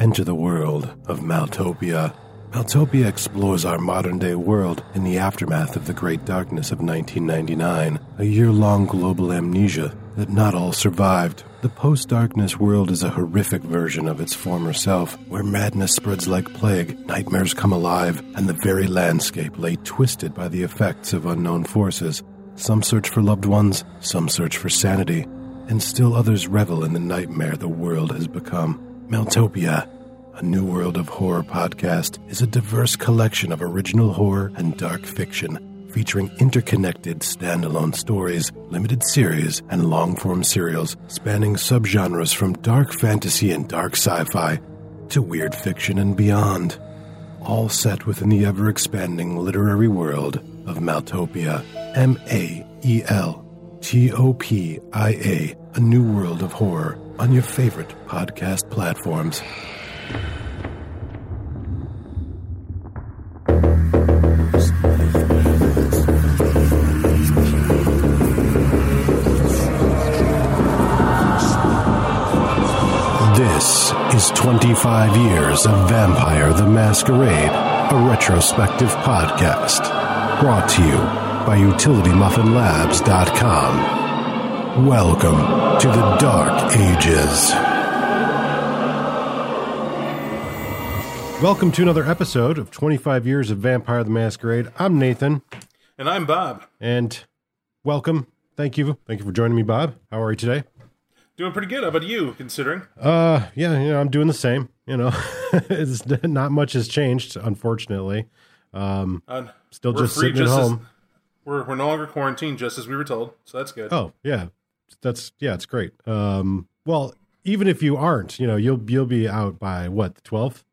Enter the world of Maeltopia. Maeltopia explores our modern day world in the aftermath of the Great Darkness of 1999, a year long global amnesia that not all survived. The post darkness world is a horrific version of its former self, where madness spreads like plague, nightmares come alive, and the very landscape lay twisted by the effects of unknown forces. Some search for loved ones, some search for sanity, and still others revel in the nightmare the world has become. Maeltopia, a New World of Horror podcast, is a diverse collection of original horror and dark fiction featuring interconnected standalone stories, limited series, and long form serials spanning subgenres from dark fantasy and dark sci fi to weird fiction and beyond. All set within the ever expanding literary world of Maeltopia. M A E L T O P I A, a new world of horror on your favorite podcast platforms. This is 25 Years of Vampire the Masquerade, a retrospective podcast. Brought to you by UtilityMuffinLabs.com. Welcome to the Dark Ages. Welcome to another episode of 25 Years of Vampire the Masquerade. I'm Nathan, And I'm Bob. and welcome. Thank you. Thank you for joining me, Bob. How are you today? Doing pretty good. How about you, considering? Uh, yeah, you know, I'm doing the same. You know, it's not much has changed, unfortunately. Um, Uh, still just sitting at just as- home. we're, we're no longer quarantined, just as we were told. So that's good. Oh, yeah, that's yeah, it's great. Um, well, even if you aren't, you know, you'll you'll be out by what the twelfth.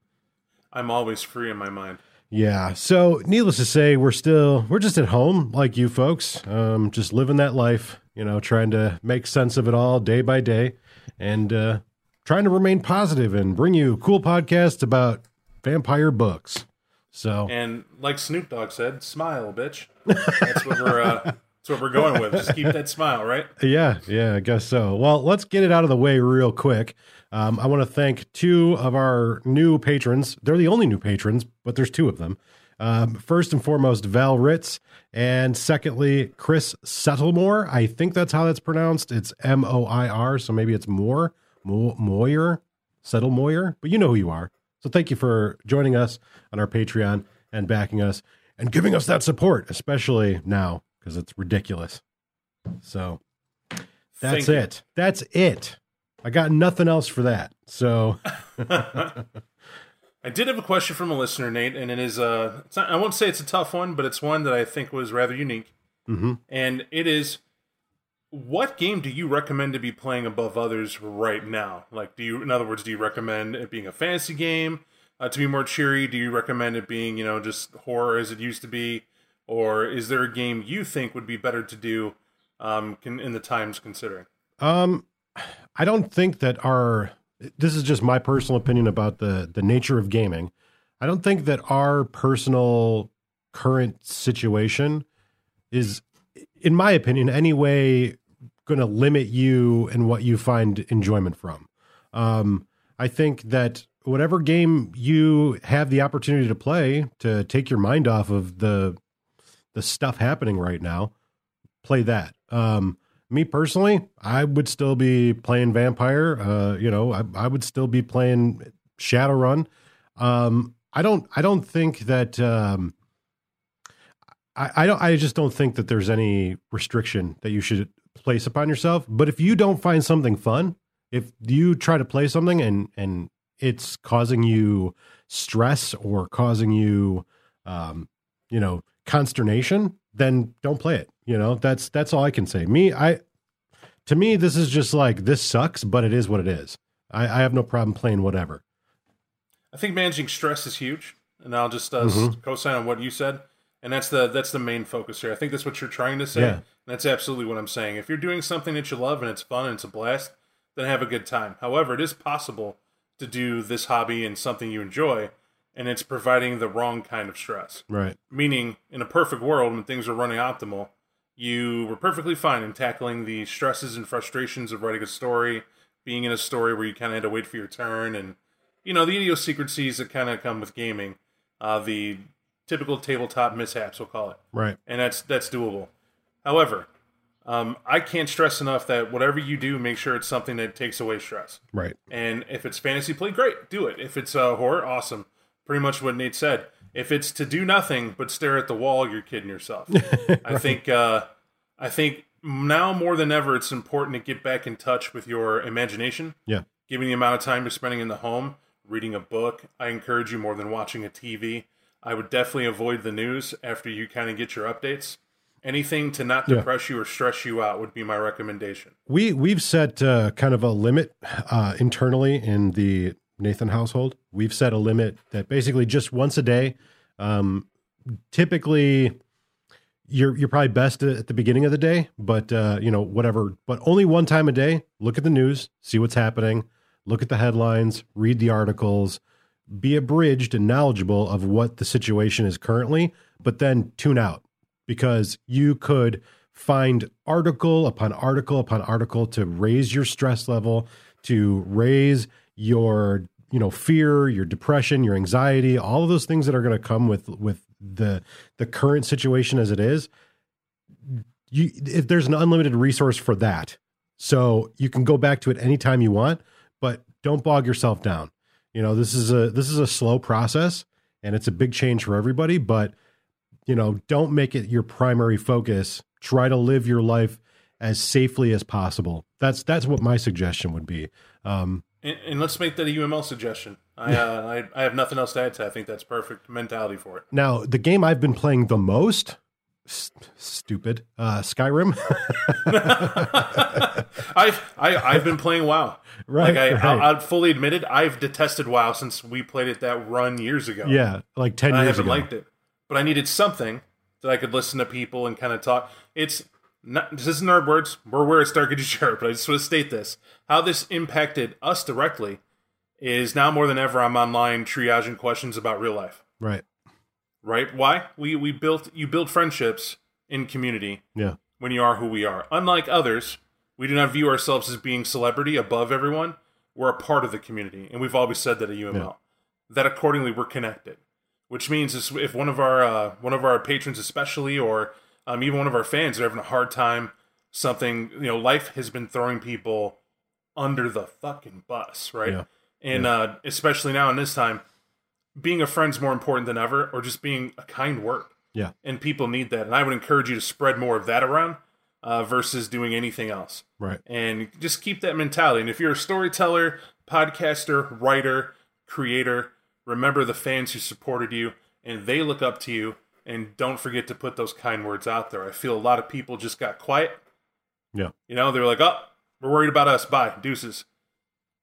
I'm always free in my mind. Yeah. So, needless to say, we're still we're just at home like you folks, um, just living that life. You know, trying to make sense of it all day by day, and uh, trying to remain positive and bring you cool podcasts about vampire books. So, And like Snoop Dogg said, smile, bitch. That's what we're uh, that's what we're going with. Just keep that smile, right? Yeah, yeah, I guess so. Well, let's get it out of the way real quick. Um, I want to thank two of our new patrons. They're the only new patrons, but there's two of them. Um, first and foremost, Val Ritz, and secondly, Chris Settlemore. I think that's how that's pronounced. It's M O I R, so maybe it's Moore, Mo- Moyer, Settlemoyer, but you know who you are. So thank you for joining us on our Patreon and backing us and giving us that support, especially now because it's ridiculous. So that's Thank you. it. That's it. I got nothing else for that. So I did have a question from a listener, Nate, and it is uh, it's not, I won't say it's a tough one, but it's one that I think was rather unique. Mhm. And it is, what game do you recommend to be playing above others right now? Like, do you, in other words, do you recommend it being a fantasy game uh, to be more cheery? Do you recommend it being, you know, just horror as it used to be, or is there a game you think would be better to do um, can, in the times considering? Um, I don't think that our this is just my personal opinion about the the nature of gaming. I don't think that our personal current situation is, in my opinion, any way going to limit you and what you find enjoyment from. Um, I think that whatever game you have the opportunity to play to take your mind off of the the stuff happening right now, play that. Um, me personally, I would still be playing Vampire. Uh, you know, I, I would still be playing Shadowrun. Um, I don't. I don't think that. Um, I, I don't. I just don't think that there's any restriction that you should place upon yourself. But if you don't find something fun, if you try to play something and and it's causing you stress or causing you, um, you know, consternation, then don't play it. You know, that's that's all I can say. Me, I to me, this is just like this sucks, but it is what it is. I, I have no problem playing whatever. I think managing stress is huge, and I'll just uh, Mhm. co-sign on what you said. And that's the that's the main focus here. I think that's what you're trying to say. Yeah. And that's absolutely what I'm saying. If you're doing something that you love and it's fun and it's a blast, then have a good time. However, it is possible to do this hobby and something you enjoy, and it's providing the wrong kind of stress. Right. Meaning, in a perfect world, when things are running optimal, you were perfectly fine in tackling the stresses and frustrations of writing a story, being in a story where you kind of had to wait for your turn, and you know the idiosyncrasies that kind of come with gaming, uh, the typical tabletop mishaps, we'll call it, Right. and that's that's doable. However, um, I can't stress enough that whatever you do, make sure it's something that takes away stress. Right. And if it's fantasy play, great, do it. If it's uh, horror, awesome. Pretty much what Nate said. If it's to do nothing but stare at the wall, you're kidding yourself. I think. Uh, I think now more than ever, it's important to get back in touch with your imagination. Yeah. Given the amount of time you're spending in the home, reading a book, I encourage you more than watching a TV. I would definitely avoid the news after you kind of get your updates. Anything to not Yeah. depress you or stress you out would be my recommendation. We we've set uh, kind of a limit uh, internally in the Nathan household. We've set a limit that basically just once a day. Um, typically, you're you're probably best at the beginning of the day, but uh, you know whatever. But only one time a day. Look at the news, see what's happening, look at the headlines, read the articles, be abridged and knowledgeable of what the situation is currently, but then tune out because you could find article upon article upon article to raise your stress level, to raise your you know fear, your depression, your anxiety, all of those things that are going to come with with the the current situation as it is. You if there's an unlimited resource for that. So you can go back to it anytime you want, but don't bog yourself down. You know, this is a this is a slow process and it's a big change for everybody, but you know, don't make it your primary focus. Try to live your life as safely as possible. That's that's what my suggestion would be. Um, And, and let's make that a UML suggestion. I, uh, I I have nothing else to add to. that. I think that's perfect mentality for it. now, the game I've been playing the most, s- stupid, uh, Skyrim. I've I, I've been playing WoW. Right, Like I, right. I'll, I'll fully admit it. I've detested WoW since we played it that run years ago. yeah, like ten years. I haven't ago. liked it, but I needed something that I could listen to people and kind of talk. It's not. This isn't our words. We're where it's dark and sharp. But I just want to state this: how this impacted us directly is now more than ever. I'm online triaging questions about real life. Right. Right? Why? We we built you build friendships in community Yeah. when you are who we are. Unlike others, we do not view ourselves as being celebrity above everyone. We're a part of the community, and we've always said that at UML. Yeah. That accordingly, we're connected. Which means if one of our uh, one of our patrons, especially, or um, even one of our fans, are having a hard time, something you know, life has been throwing people under the fucking bus, right? Yeah. And Uh, especially now in this time, being a friend's more important than ever, or just being a kind word Yeah. and people need that. And I would encourage you to spread more of that around uh, versus doing anything else. Right. And just keep that mentality. And if you're a storyteller, podcaster, writer, creator, remember the fans who supported you and they look up to you. And don't forget to put those kind words out there. I feel a lot of people just got quiet. Yeah. You know, they're like, oh, we're worried about us. Bye. Deuces.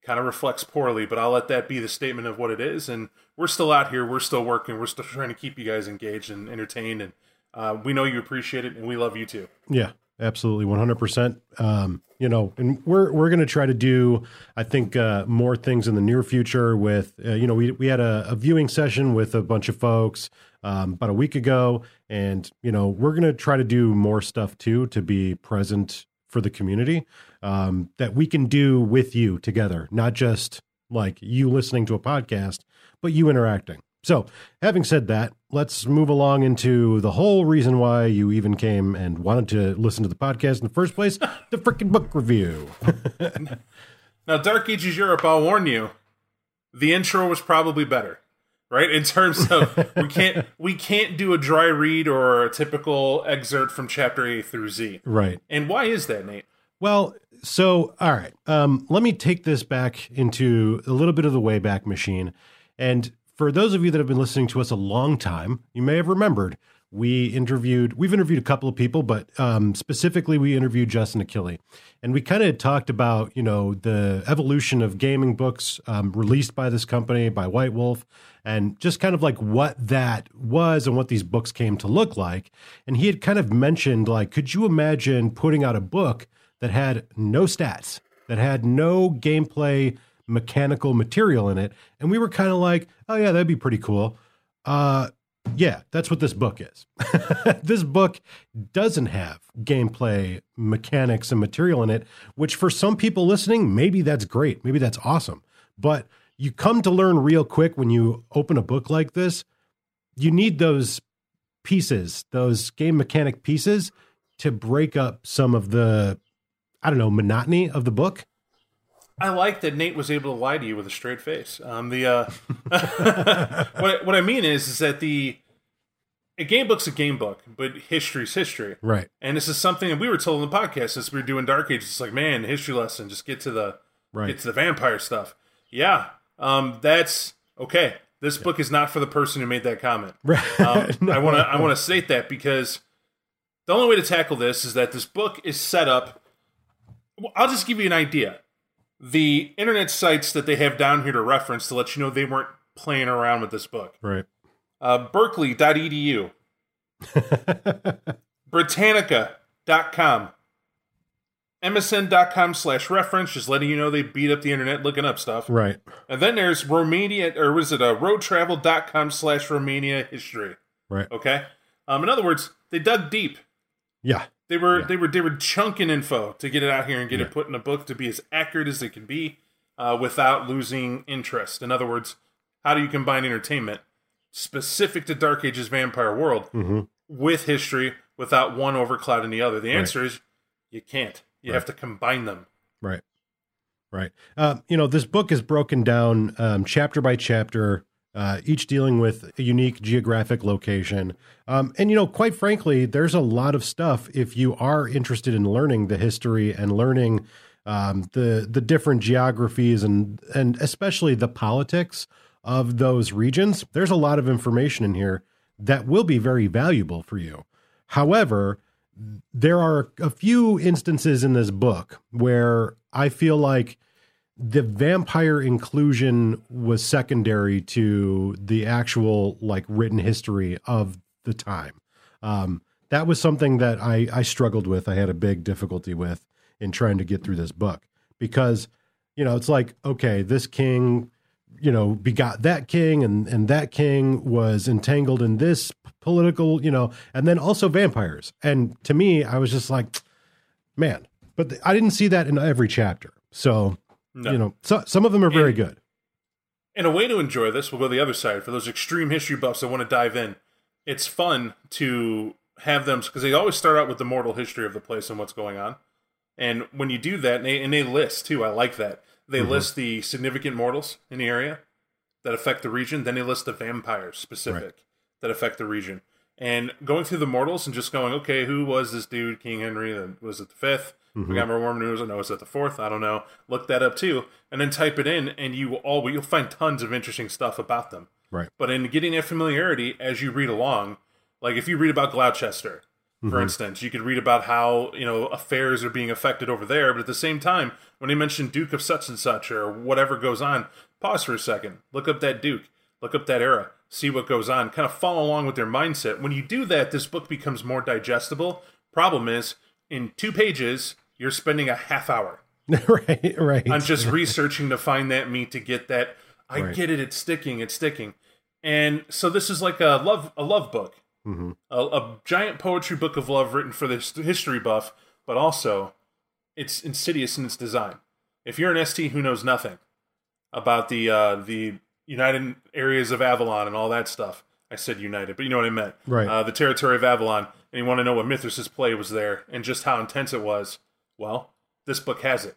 Kind of reflects poorly, but I'll let that be the statement of what it is. And we're still out here. We're still working. We're still trying to keep you guys engaged and entertained. And uh, we know you appreciate it, and we love you too. Yeah, absolutely, one hundred percent. Um, you know, and we're we're going to try to do, I think, uh, more things in the near future. With uh, you know, we we had a, a viewing session with a bunch of folks um, about a week ago, and you know, we're going to try to do more stuff too to be present for the community um, that we can do with you together, not just like you listening to a podcast, but you interacting. So, having said that, let's move along into the whole reason why you even came and wanted to listen to the podcast in the first place the freaking book review. Now, Dark Ages Europe, I'll warn you, the intro was probably better, right? In terms of we can't we can't do a dry read or a typical excerpt from chapter A through Z. right. And why is that, Nate? Well, so all right. Um, let me take this back into a little bit of the Wayback Machine. And for those of you that have been listening to us a long time, you may have remembered we interviewed. We've interviewed a couple of people, but um, specifically, we interviewed Justin Achilli, and we kind of talked about you know the evolution of gaming books um, released by this company by White Wolf, and just kind of like what that was and what these books came to look like. And he had kind of mentioned like, could you imagine putting out a book that had no stats, that had no gameplay mechanical material in it. And we were kind of like, oh, yeah, that'd be pretty cool. Uh, yeah, that's what this book is. this book doesn't have gameplay mechanics and material in it, which for some people listening, maybe that's great. Maybe that's awesome. But you come to learn real quick when you open a book like this. You need those pieces, those game mechanic pieces to break up some of the I don't know, monotony of the book. I like that Nate was able to lie to you with a straight face. Um, the uh, what what I mean is is that the a game book's a game book, but history's history, Right. and this is something that we were told in the podcast as we were doing Dark Ages. It's like, man, history lesson, just get to the Right. get to the vampire stuff. Yeah, um, that's okay. This book is not for the person who made that comment. Right. Um, No. I want to I want to state that because the only way to tackle this is that this book is set up. well, I'll just give you an idea. The internet sites that they have down here to reference to let you know they weren't playing around with this book. Right. Uh, Berkeley.edu, Britannica.com, MSN.com slash reference, just letting you know they beat up the internet looking up stuff. Right. And then there's Romania, or was it a roadtravel.com slash Romania history. Right. Okay. Um, in other words, they dug deep. Yeah. They were Yeah. they were they were chunking info to get it out here and get Yeah. it put in a book to be as accurate as it can be, uh, without losing interest. In other words, how do you combine entertainment specific to Dark Ages vampire world hmm with history without one overclouding the other? The answer is you can't. You have to combine them. Right. Right. Uh, you know, this book is broken down um, chapter by chapter, uh, each dealing with a unique geographic location. Um, and, you know, quite frankly, there's a lot of stuff if you are interested in learning the history and learning um, the the different geographies and and especially the politics of those regions. There's a lot of information in here that will be very valuable for you. However, there are a few instances in this book where I feel like the vampire inclusion was secondary to the actual like written history of the time. Um, that was something that I, I struggled with. I had a big difficulty with in trying to get through this book because, you know, it's like, okay, this king, you know, begot that king and, and that king was entangled in this political, you know, and then also vampires. And to me, I was just like, man, but I didn't see that in every chapter. So, No. you know, so, some of them are very And- good. And a way to enjoy this, we'll go the other side for those extreme history buffs that want to dive in. It's fun to have them because they always start out with the mortal history of the place and what's going on. And when you do that, and they, and they list too, I like that. They mm-hmm. list the significant mortals in the area that affect the region. Then they list the vampires specific that affect the region. And going through the mortals and just going, okay, who was this dude, King Henry? Was it the 5th mm-hmm. We got more Mormon news. I know it's at the fourth. I don't know. Look that up too, and then type it in, and you will all you'll find tons of interesting stuff about them. Right. But in getting that familiarity as you read along, like if you read about Gloucester, for mm-hmm. instance, you could read about how you know affairs are being affected over there. But at the same time, when they mention Duke of such and such or whatever goes on, pause for a second, look up that Duke, look up that era, see what goes on, kind of follow along with their mindset. When you do that, this book becomes more digestible. Problem is, in two pages, you're spending a half hour right, right. on just researching to find that meat to get that. I Right. get it. It's sticking. It's sticking. And so this is like a love a love book, hmm a, a giant poetry book of love written for this history buff, but also it's insidious in its design. If you're an ST who knows nothing about the uh, the United Areas of Avalon and all that stuff, I said United, but you know what I meant. Right. Uh, the territory of Avalon, and you want to know what Mithras' play was there and just how intense it was. Well, this book has it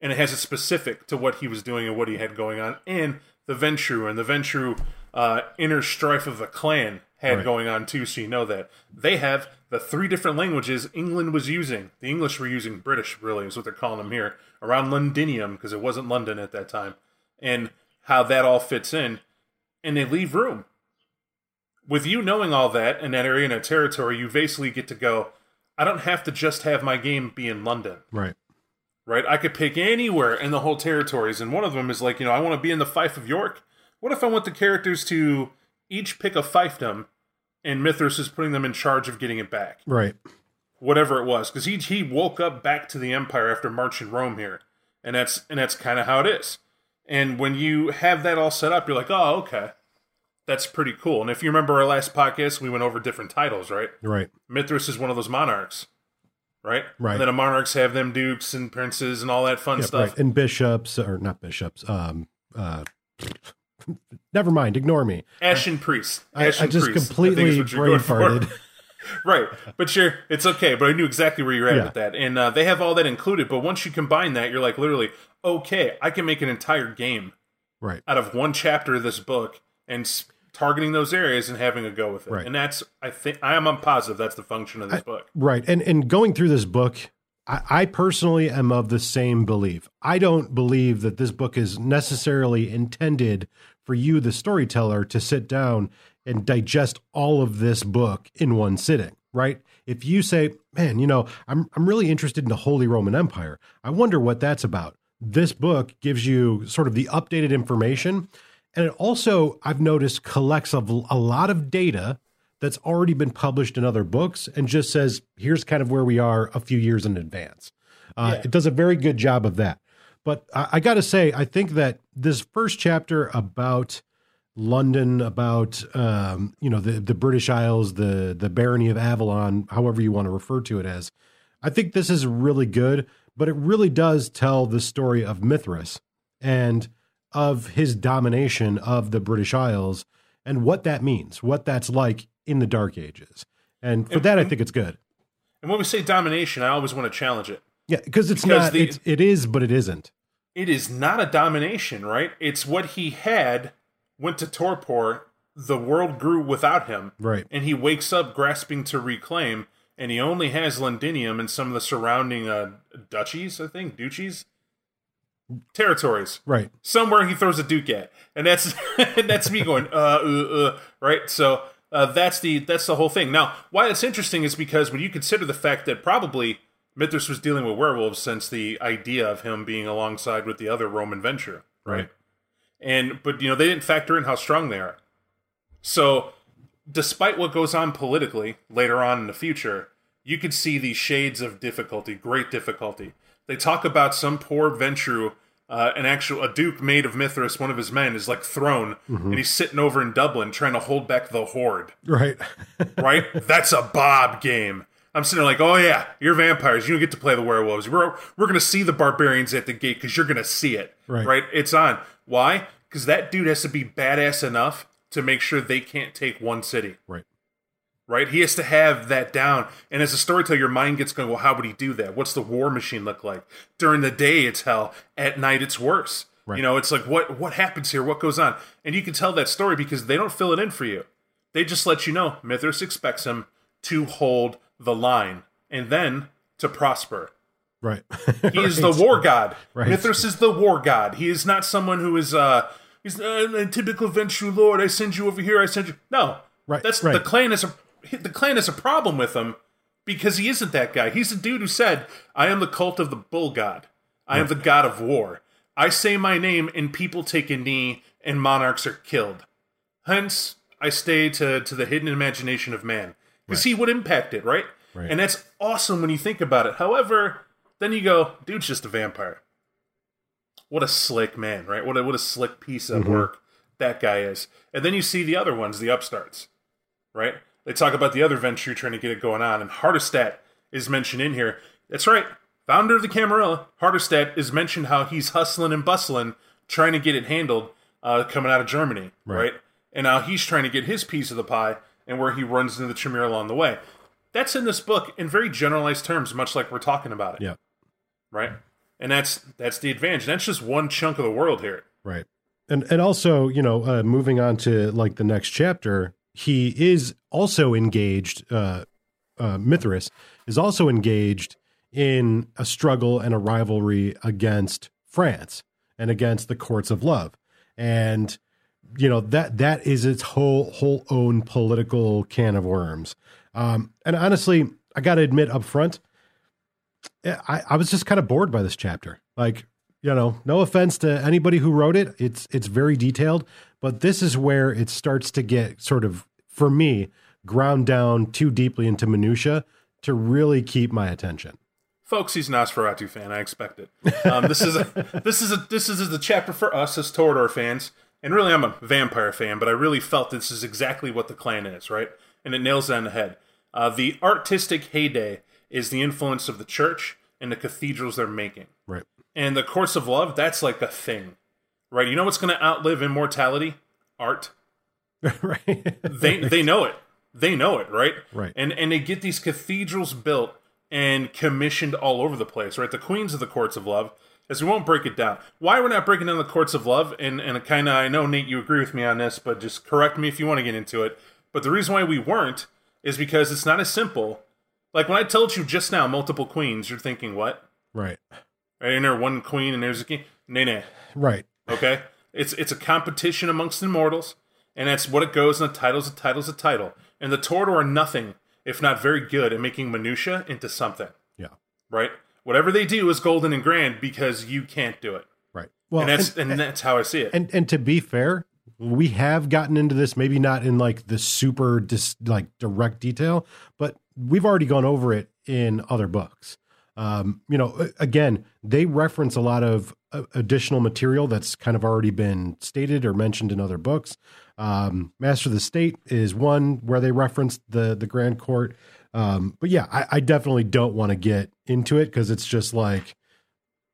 and it has it specific to what he was doing and what he had going on, and the Ventrue and the Ventrue uh, inner strife of the clan had Right. going on too. So you know that they have the three different languages England was using. The English were using British, really, is what they're calling them here around Londinium because it wasn't London at that time, and how that all fits in, and they leave room. With you knowing all that in that area and that territory, you basically get to go. I don't have to just have my game be in London Right. right? I could pick anywhere in the whole territories, and one of them is like, you know, I want to be in the Fife of York. What if I want the characters to each pick a fiefdom, and Mithras is putting them in charge of getting it back, Right. whatever it was, because he he woke up back to the Empire after marching Rome here, and that's and that's kind of how it is. And when you have that all set up, you're like, oh, okay, that's pretty cool. And if you remember our last podcast, we went over different titles, right? Right. Mithras is one of those monarchs, right? Right. And then the monarchs have them dukes and princes and all that fun Yep, stuff. right. And bishops or not bishops, um, uh, Never mind. Ignore me. Ashen Priest. I, Ashen I just Priest, I think is completely brain farted. right, but you're it's okay. But I knew exactly where you're at Yeah. with that, and uh, they have all that included. But once you combine that, you're like literally okay. I can make an entire game right. out of one chapter of this book and targeting those areas and having a go with it. Right. And that's I think I am I'm positive that's the function of this book. Right. And and going through this book, I, I personally am of the same belief. I don't believe that this book is necessarily intended for you, the storyteller, to sit down and digest all of this book in one sitting. Right. If you say, man, you know, I'm I'm really interested in the Holy Roman Empire. I wonder what that's about. This book gives you sort of the updated information. And it also, I've noticed, collects a, a lot of data that's already been published in other books and just says, here's kind of where we are a few years in advance. Uh, Yeah. It does a very good job of that. But I, I got to say, I think that this first chapter about London, about um, you know the the British Isles, the the barony of Avalon, however you want to refer to it as, I think this is really good. But it really does tell the story of Mithras and of his domination of the British Isles and what that means, what that's like in the Dark Ages. And for And- that, I think it's good. And when we say domination, I always want to challenge it. Yeah, because it's Because not. the- it's, it is, but it isn't. It is not a domination, right? It's what he had went to torpor. The world grew without him. Right. and he wakes up grasping to reclaim, and he only has Londinium and some of the surrounding uh, duchies, I think, duchies, territories. Right. Somewhere he throws a duke at, and that's and that's me going, uh, uh, uh, right. So uh, that's the that's the whole thing. Now, why it's interesting is because when you consider the fact that probably Mithras was dealing with werewolves since the idea of him being alongside with the other Roman Ventrue, Right. and but you know they didn't factor in how strong they are. So, despite what goes on politically later on in the future, you could see these shades of difficulty, great difficulty. They talk about some poor Ventrue, uh, an actual a duke made of Mithras, one of his men, is like thrown, and he's sitting over in Dublin trying to hold back the horde. Right. Right? That's a Bob game. I'm sitting there like, oh yeah, you're vampires. You don't get to play the werewolves. We're we're gonna see the barbarians at the gate because you're gonna see it. Right. Right? It's on. Why? Because that dude has to be badass enough to make sure they can't take one city. right. Right? He has to have that down. And as a storyteller, your mind gets going, well, how would he do that? What's the war machine look like? During the day, it's hell. At night, it's worse. Right. You know, it's like what what happens here? What goes on? And you can tell that story because they don't fill it in for you. They just let you know Mithras expects him to hold the line and then to prosper. Right. He is the war god. Right. Mithras is the war god. He is not someone who is uh he's uh, a typical Ventrue lord. I send you over here. I send you. No, Right, That's right. the clan is a the clan has a problem with him because he isn't that guy. He's the dude who said, "I am the cult of the bull god. I am the hmm. god of war. I say my name and people take a knee and monarchs are killed. Hence, I stay to to the hidden imagination of man because he would impact it, right? Right. And that's awesome when you think about it. However, then you go, dude's just a vampire. What a slick man, right? What a, what a slick piece of mm-hmm. work that guy is. And then you see the other ones, the upstarts, right? They talk about the other Ventrue trying to get it going on, and Hardestadt is mentioned in here. That's right. Founder of the Camarilla, Hardestadt is mentioned how he's hustling and bustling, trying to get it handled, uh, coming out of Germany, Right. right. And now he's trying to get his piece of the pie, and where he runs into the Chimera along the way. That's in this book in very generalized terms, much like we're talking about it, yeah. right? And that's that's the advantage. That's just one chunk of the world here. Right. And and also, you know, uh, moving on to like the next chapter, he is also engaged. Uh, uh, Mithras is also engaged in a struggle and a rivalry against France and against the courts of love, and you know that that is its whole whole own political can of worms. Um, and honestly, I got to admit up front, I, I was just kind of bored by this chapter. Like, you know, no offense to anybody who wrote it. It's it's very detailed, but this is where it starts to get sort of, for me, ground down too deeply into minutia to really keep my attention. Folks, he's an Nosferatu fan. I expect it. Um, this is a this is a this is the chapter for us as Toreador fans, and really, I'm a vampire fan, but I really felt this is exactly what the clan is, right? And it nails it on the head. Uh, the artistic heyday is the influence of the church and the cathedrals they're making, Right. and the course of love. That's like a thing, right? You know what's going to outlive immortality? art. right. They they know it. They know it, right? Right. And and they get these cathedrals built and commissioned all over the place, right? The queens of the courts of love. As we won't break it down. Why we're not breaking down the courts of love, and and kind of I know Nate, you agree with me on this, but just correct me if you want to get into it. But the reason why we weren't is because it's not as simple. Like when I told you just now, multiple queens, you're thinking what? right. Right, and there one queen and there's a king. Nay, nay. Right. Okay, it's it's a competition amongst immortals, and that's what it goes. And the title's a title's a title, and the Toreador are nothing if not very good at making minutia into something. Yeah. Right, whatever they do is golden and grand because you can't do it, Right. Well, and that's and, that's how I see it. and and to be fair, we have gotten into this maybe not in like the super dis, like direct detail, but we've already gone over it in other books. Um, you know, again, they reference a lot of additional material that's kind of already been stated or mentioned in other books. Um, Master of the State is one where they referenced the the Grand Court. Um, but yeah, I, I definitely don't want to get into it because it's just like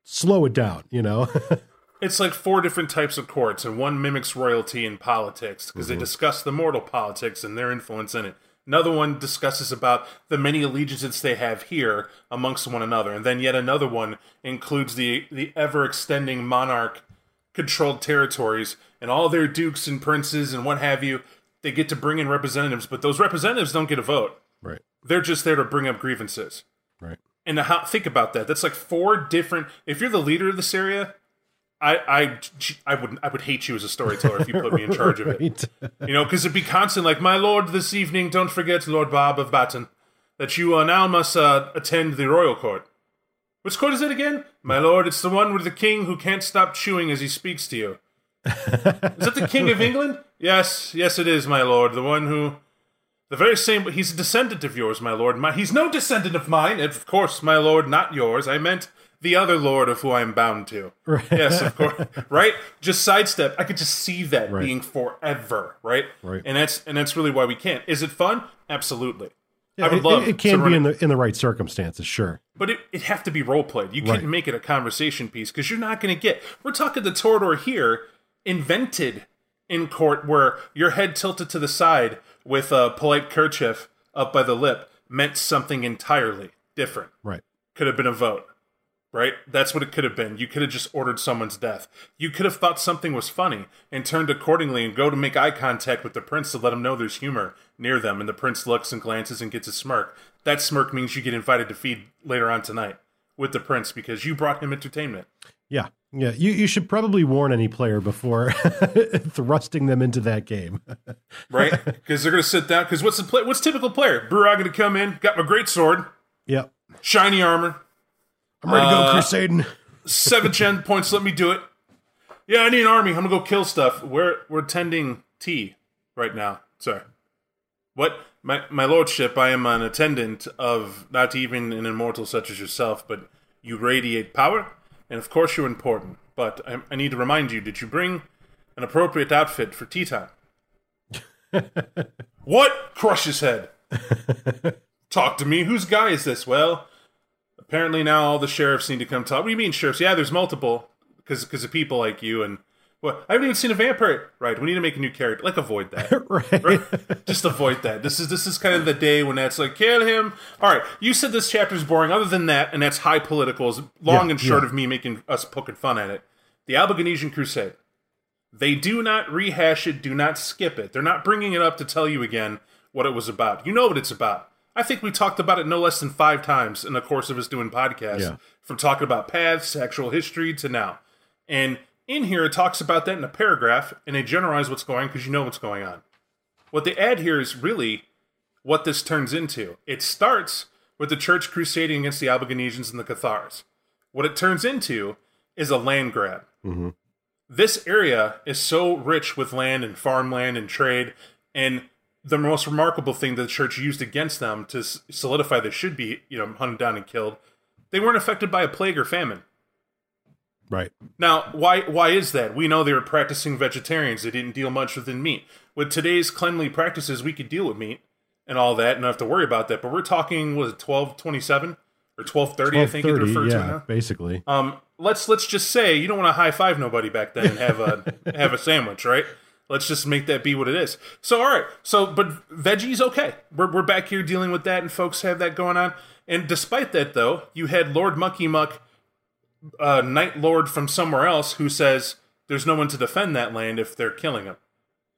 slow it down, you know. It's like four different types of courts, and one mimics royalty and politics because they discuss the mortal politics and their influence in it. Another one discusses about the many allegiances they have here amongst one another, and then yet another one includes the the ever extending monarch controlled territories and all their dukes and princes and what have you. They get to bring in representatives, but those representatives don't get a vote. right. They're just there to bring up grievances. Right. And how, think about that. That's like four different. If you're the leader of this area, I I I would I would hate you as a storyteller if you put me in charge of it. Right. You know, because it'd be constant like, my lord, this evening, don't forget, Lord Bob of Batten, that you uh, now must uh, attend the royal court. Which court is it again? My lord, it's the one with the king who can't stop chewing as he speaks to you. is that the king of England? Yes, yes, it is, my lord. The one who. The very same. He's a descendant of yours, my lord. My, he's no descendant of mine. Of course, my lord, not yours. I meant the other lord of who I am bound to. Right. Yes, of course. right? Just sidestep. I could just see that Right. being forever, right? Right. And that's and that's really why we can't. Is it fun? Absolutely. I it, would love it, it can be in the in the right circumstances, sure. but it, it have to be role played. You Right. can't make it a conversation piece because you're not going to get. We're talking the Toreador here, invented in court, where your head tilted to the side with a polite kerchief up by the lip meant something entirely different. Right. Could have been a vote, right? That's what it could have been. You could have just ordered someone's death. You could have thought something was funny and turned accordingly and go to make eye contact with the prince to let him know there's humor near them. And the prince looks and glances and gets a smirk. That smirk means you get invited to feed later on tonight with the prince because you brought him entertainment. Yeah. Yeah. You you should probably warn any player before thrusting them into that game. right? Because they're going to sit down. Because what's the play? What's typical player? Burrag going to come in, got my great sword, yep. shiny armor, I'm ready to go Uh, crusading. seven gen points. Let me do it. Yeah, I need an army. I'm gonna go kill stuff. We're we're tending tea right now, sir. What, my my lordship? I am an attendant of not even an immortal such as yourself, but you radiate power, and of course you're important. But I, I need to remind you: Did you bring an appropriate outfit for tea time? what? Crush his head. Talk to me. Whose guy is this? Well, apparently now all the sheriffs need to come talk. What do you mean sheriffs? Yeah, there's multiple because because of people like you and well, I haven't even seen a vampire. Right, we need to make a new character. Like avoid that. right. Just avoid that. This is this is kind of the day when that's like kill him. All right, you said this chapter is boring. Other than that, and that's high political. Is long Yeah, and short yeah. of me making us poking fun at it. The Albigensian Crusade. They do not rehash it. Do not skip it. They're not bringing it up to tell you again what it was about. You know what it's about. I think we talked about it no less than five times in the course of us doing podcasts. Yeah. From talking about paths, actual history to now. And in here, it talks about that in a paragraph, and they generalize what's going on because you know what's going on. What they add here is really what this turns into. It starts with the church crusading against the Albigensians and the Cathars. What it turns into is a land grab. Mm-hmm. This area is so rich with land and farmland and trade, and the most remarkable thing that the church used against them to solidify they should be, you know, hunted down and killed, they weren't affected by a plague or famine. Right. Now, why why is that? We know they were practicing vegetarians. They didn't deal much with meat. With today's cleanly practices, we could deal with meat and all that, and not have to worry about that. But we're talking was it twelve twenty seven or twelve thirty? I think it 12:30, referred to yeah, now. basically. Um, let's let's just say you don't want to high five nobody back then and have a have a sandwich, right? Let's just make that be what it is. So, all right. So, but veggies, okay. We're, we're back here dealing with that, and folks have that going on. And despite that, though, you had Lord Mucky Muck, uh, Night Lord from somewhere else, who says there's no one to defend that land if they're killing him.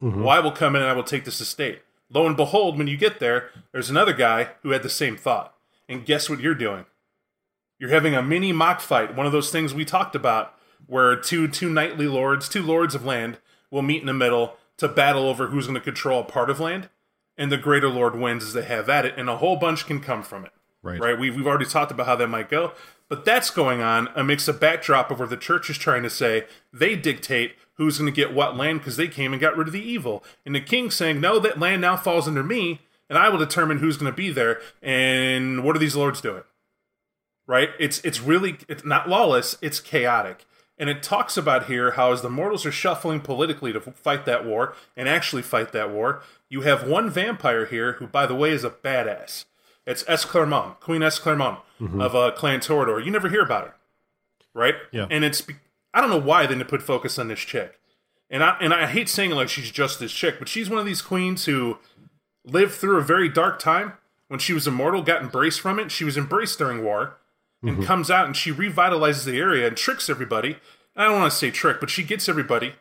Mm-hmm. Well, I will come in and I will take this estate. Lo and behold, when you get there, there's another guy who had the same thought. And guess what you're doing? You're having a mini mock fight, one of those things we talked about, where two two knightly lords, two lords of land, will meet in the middle to battle over who's going to control a part of land, and the greater lord wins as they have at it, and a whole bunch can come from it. Right. Right. We've, we've already talked about how that might go, but that's going on amidst a backdrop of where the church is trying to say they dictate who's going to get what land because they came and got rid of the evil, and the king saying, no, that land now falls under me, and I will determine who's going to be there. And what are these lords doing? Right? It's it's really it's not lawless. It's chaotic. And it talks about here how as the mortals are shuffling politically to fight that war and actually fight that war, you have one vampire here who, by the way, is a badass. It's Esclairmonde, Queen Esclairmonde mm-hmm. of uh, Clan Toreador. You never hear about her, right? Yeah. And it's I don't know why they didn't put focus on this chick. And I and I hate saying like she's just this chick, but she's one of these queens who lived through a very dark time when she was immortal, got embraced from it. She was embraced during war and mm-hmm. comes out and she revitalizes the area and tricks everybody. I don't want to say trick, but she gets everybody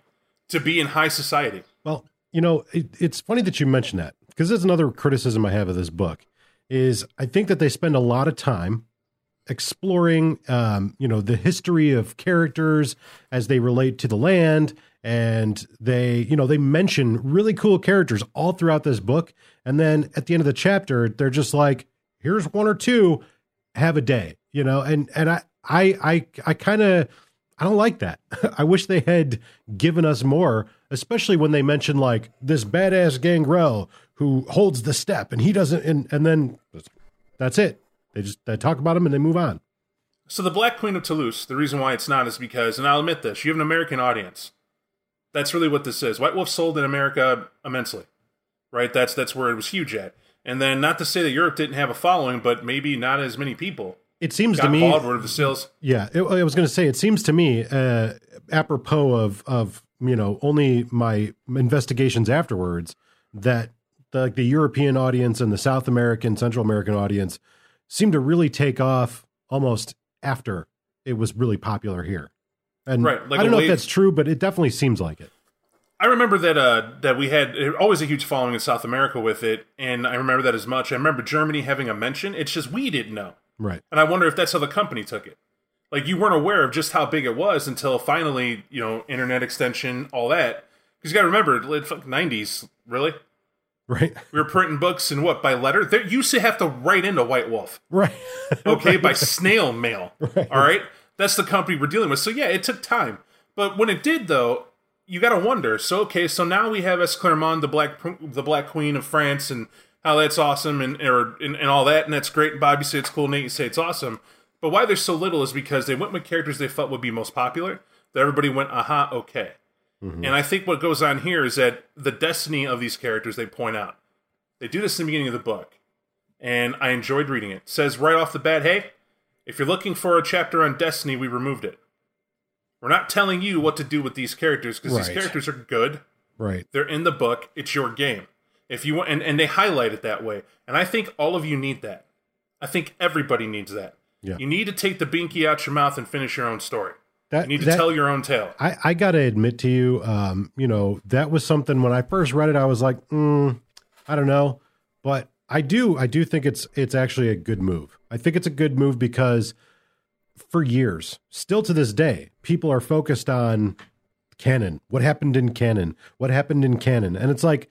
to be in high society. Well, you know, it, it's funny that you mention that because there's another criticism I have of this book is I think that they spend a lot of time exploring, um, you know, the history of characters as they relate to the land and they you know they mention really cool characters all throughout this book and then at the end of the chapter they're just like here's one or two have a day you know and and i i i, I kind of i don't like that i wish they had given us more especially when they mention like this badass gangrel who holds the step and he doesn't and and then that's it they just they talk about him and they move on so the black queen of toulouse the reason why it's not is because and i'll admit this you have an american audience that's really what this is. White Wolf sold in America immensely, right? That's that's where it was huge at. And then, not to say that Europe didn't have a following, but maybe not as many people. It seems to me, of the sales. Yeah, it, I was going to say, it seems to me, uh, apropos of of you know only my investigations afterwards, that the, like the European audience and the South American, Central American audience seemed to really take off almost after it was really popular here. And right, like I don't know wave. if that's true, but it definitely seems like it. I remember that uh, that we had always a huge following in South America with it, and I remember that as much. I remember Germany having a mention. It's just we didn't know, right? And I wonder if that's how the company took it. Like you weren't aware of just how big it was until finally, you know, internet extension, all that. Because you got to remember, it's nineties, really. Right. We were printing books and what by letter. They used to have to write into White Wolf. Right. okay, right. by snail mail. Right. All right. That's the company we're dealing with. So yeah, it took time. But when it did though, you got to wonder. So okay, so now we have Esclairmonde, the black the black queen of France and how that's awesome and, or, and, and all that and that's great. And Bobby say it's cool, Nate you say it's awesome. But why there's so little is because they went with characters they felt would be most popular. That everybody went, aha, okay. Mm-hmm. And I think what goes on here is that the destiny of these characters they point out. They do this in the beginning of the book, and I enjoyed reading it. it says right off the bat, hey, if you're looking for a chapter on Destiny, we removed it. We're not telling you what to do with these characters because right. these characters are good. Right. They're in the book. It's your game. If you want, and, and they highlight it that way. And I think all of you need that. I think everybody needs that. Yeah. You need to take the binky out your mouth and finish your own story. That, you need to that, tell your own tale. I, I got to admit to you, um, you know, that was something when I first read it, I was like, mm, I don't know, but I do, I do think it's it's actually a good move. I think it's a good move because for years, still to this day, people are focused on canon. What happened in canon? What happened in canon? And it's like,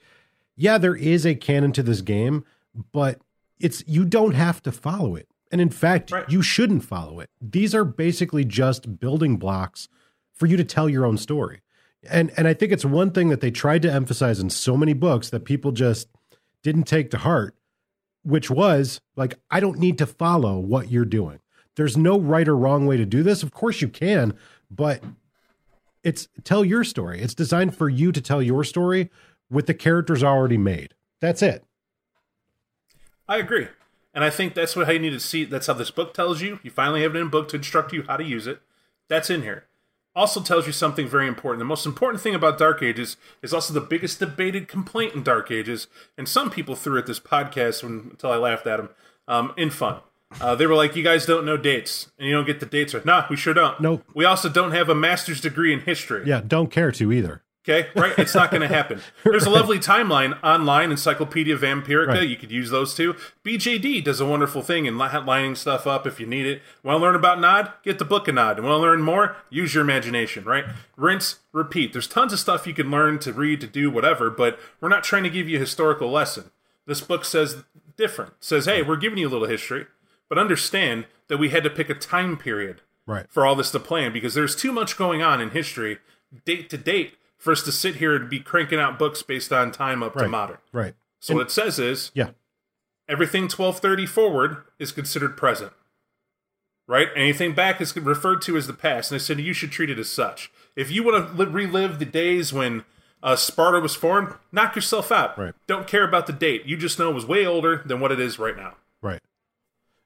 yeah, there is a canon to this game, but it's you don't have to follow it. And in fact, right. you shouldn't follow it. These are basically just building blocks for you to tell your own story. And and I think it's one thing that they tried to emphasize in so many books that people just didn't take to heart which was like, I don't need to follow what you're doing. There's no right or wrong way to do this. Of course you can, but it's tell your story. It's designed for you to tell your story with the characters already made. That's it. I agree. And I think that's what how you need to see. That's how this book tells you. You finally have it in a book to instruct you how to use it. That's in here. also tells you something very important. The most important thing about Dark Ages is also the biggest debated complaint in Dark Ages, and some people threw at this podcast when, until I laughed at them um, in fun. Uh, they were like, "You guys don't know dates, and you don't get the dates right." Nah, we sure don't. Nope. We also don't have a master's degree in history. Yeah, don't care to either. Okay, right? It's not going to happen. There's a lovely timeline online, Encyclopedia Vampirica. Right. You could use those too. BJD does a wonderful thing in lining stuff up if you need it. Want to learn about Nod? Get the book of Nod. Want to learn more? Use your imagination, right? Rinse, repeat. There's tons of stuff you can learn to read, to do, whatever, but we're not trying to give you a historical lesson. This book says different. says, hey, we're giving you a little history, but understand that we had to pick a time period Right. for all this to plan because there's too much going on in history, date to date, for us to sit here and be cranking out books based on time up to modern. Right. So what it says is Yeah. everything 1230 forward is considered present. Right? Anything back is referred to as the past. And they said you should treat it as such. If you want to relive the days when uh, Sparta was formed, knock yourself out. Right. Don't care about the date. You just know it was way older than what it is right now.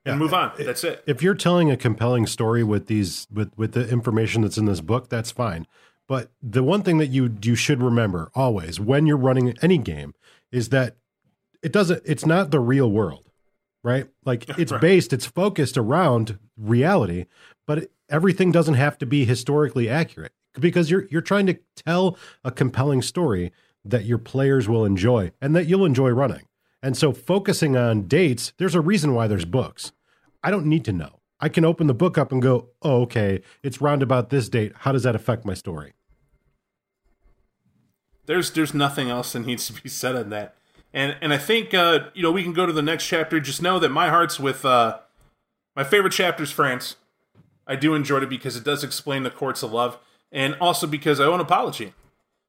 Right. And move on. That's it. if you're telling a compelling story with these with with the information that's in this book that's fine but the one thing that you you should remember always when you're running any game is that it doesn't it's not the real world right like it's Right. based it's focused around reality but it, everything doesn't have to be historically accurate because you're you're trying to tell a compelling story that your players will enjoy and that you'll enjoy running and so focusing on dates there's a reason why there's books I don't need to know. I can open the book up and go, oh, okay, it's round about this date. How does that affect my story? there's there's nothing else that needs to be said on that. And and I think uh, you know we can go to the next chapter. Just know that my heart's with uh, my favorite chapter is France. I do enjoy it because it does explain the courts of love, and also because I owe an apology.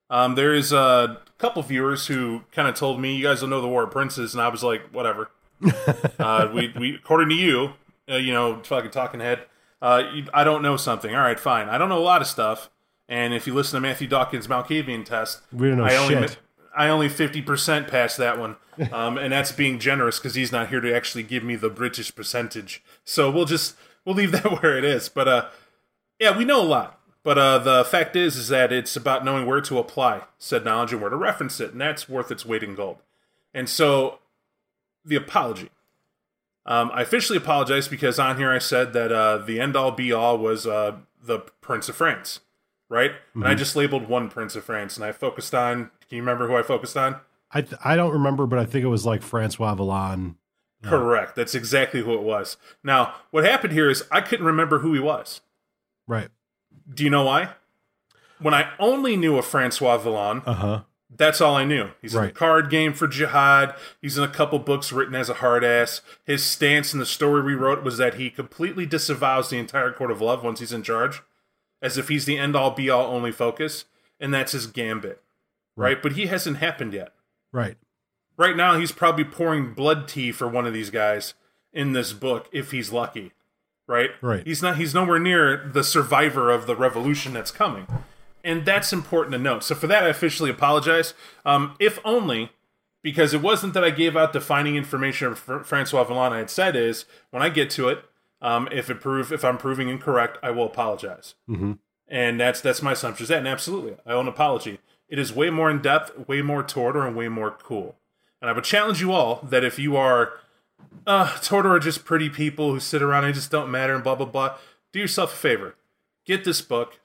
Um, there is a couple viewers who kind of told me, "You guys don't know the War of Princes," and I was like, "Whatever." uh, we we according to you, uh, you know, fucking talking head. Uh, you, I don't know something. All right, fine. I don't know a lot of stuff. And if you listen to Matthew Dawkins' Malkavian test, We don't know I only shit. I only fifty percent passed that one, um, and that's being generous because he's not here to actually give me the British percentage. So we'll just we'll leave that where it is. But uh, yeah, we know a lot. But uh, the fact is, is that it's about knowing where to apply said knowledge and where to reference it, and that's worth its weight in gold. And so, the apology. Um, I officially apologize because on here I said that uh, the end all be all was uh, the Prince of France, right? And I just labeled one Prince of France, and I focused on. Can you remember who I focused on? I th- I don't remember, but I think it was like Francois Vallon. Correct. That's exactly who it was. Now, what happened here is I couldn't remember who he was. Right. Do you know why? When I only knew a Francois Villon, Uh huh. That's all I knew. He's in a card game for Jihad. He's in a couple books written as a hard ass. His stance in the story we wrote was that he completely disavows the entire court of love once he's in charge, as if he's the end all be all only focus, and that's his gambit. Right? But he hasn't happened yet. Right. Right now, he's probably pouring blood tea for one of these guys in this book, if he's lucky. Right? Right. He's not. He's nowhere near the survivor of the revolution that's coming, and that's important to note. So for that, I officially apologize. Um, if only because it wasn't that I gave out defining information of Fr- Francois Vallon. I had said is when I get to it, um, if it prove if I'm proving incorrect, I will apologize. Mm-hmm. And that's that's my assumption. Is that and absolutely, I owe an apology. It is way more in depth, way more Toreador, and way more cool. And I would challenge you all that if you are, uh, Toreador are just pretty people who sit around and just don't matter and blah blah blah. Do yourself a favor, get this book.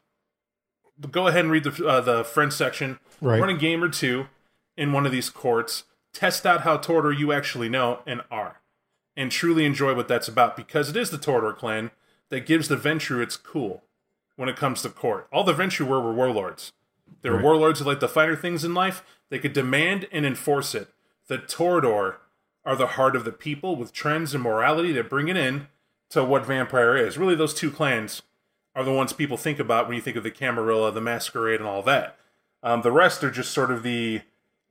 Go ahead and read the uh, the French section. Right. Run a game or two in one of these courts. Test out how Toreador you actually know and are, and truly enjoy what that's about because it is the Toreador clan that gives the Ventrue its cool when it comes to court. All the Ventrue were were warlords. They were Right. warlords who like the finer things in life. They could demand and enforce it. The Toreador are the heart of the people with trends and morality that bring it in to what vampire is. Really, those two clans are the ones people think about when you think of the Camarilla, the Masquerade, and all that. Um, the rest are just sort of the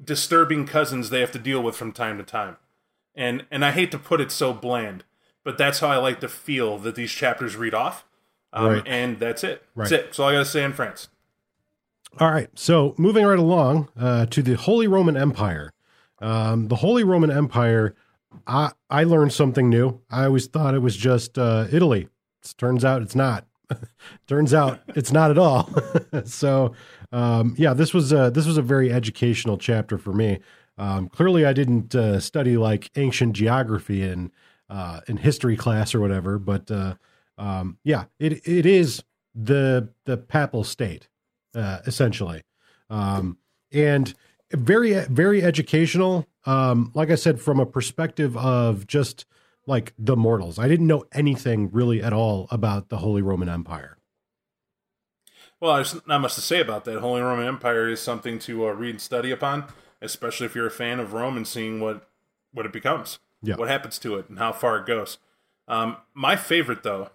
disturbing cousins they have to deal with from time to time. And and I hate to put it so bland, but that's how I like to feel that these chapters read off. Um, Right. And that's it. That's it. That's all I got to say in France. All right. So moving right along uh, to the Holy Roman Empire. Um, the Holy Roman Empire, I, I learned something new. I always thought it was just uh, Italy. It turns out it's not. Turns out it's not at all. so um, yeah, this was a, this was a very educational chapter for me. Um, clearly, I didn't uh, study like ancient geography in uh, in history class or whatever, but uh, um, yeah, it it is the the papal state uh, essentially, um, and very very educational. Um, like I said, from a perspective of just like the mortals, I didn't know anything really at all about the Holy Roman Empire. Well, there's not much to say about that. Holy Roman Empire is something to uh, read and study upon, especially if you're a fan of Rome and seeing what what it becomes, Yeah. what happens to it, and how far it goes. Um, my favorite, though,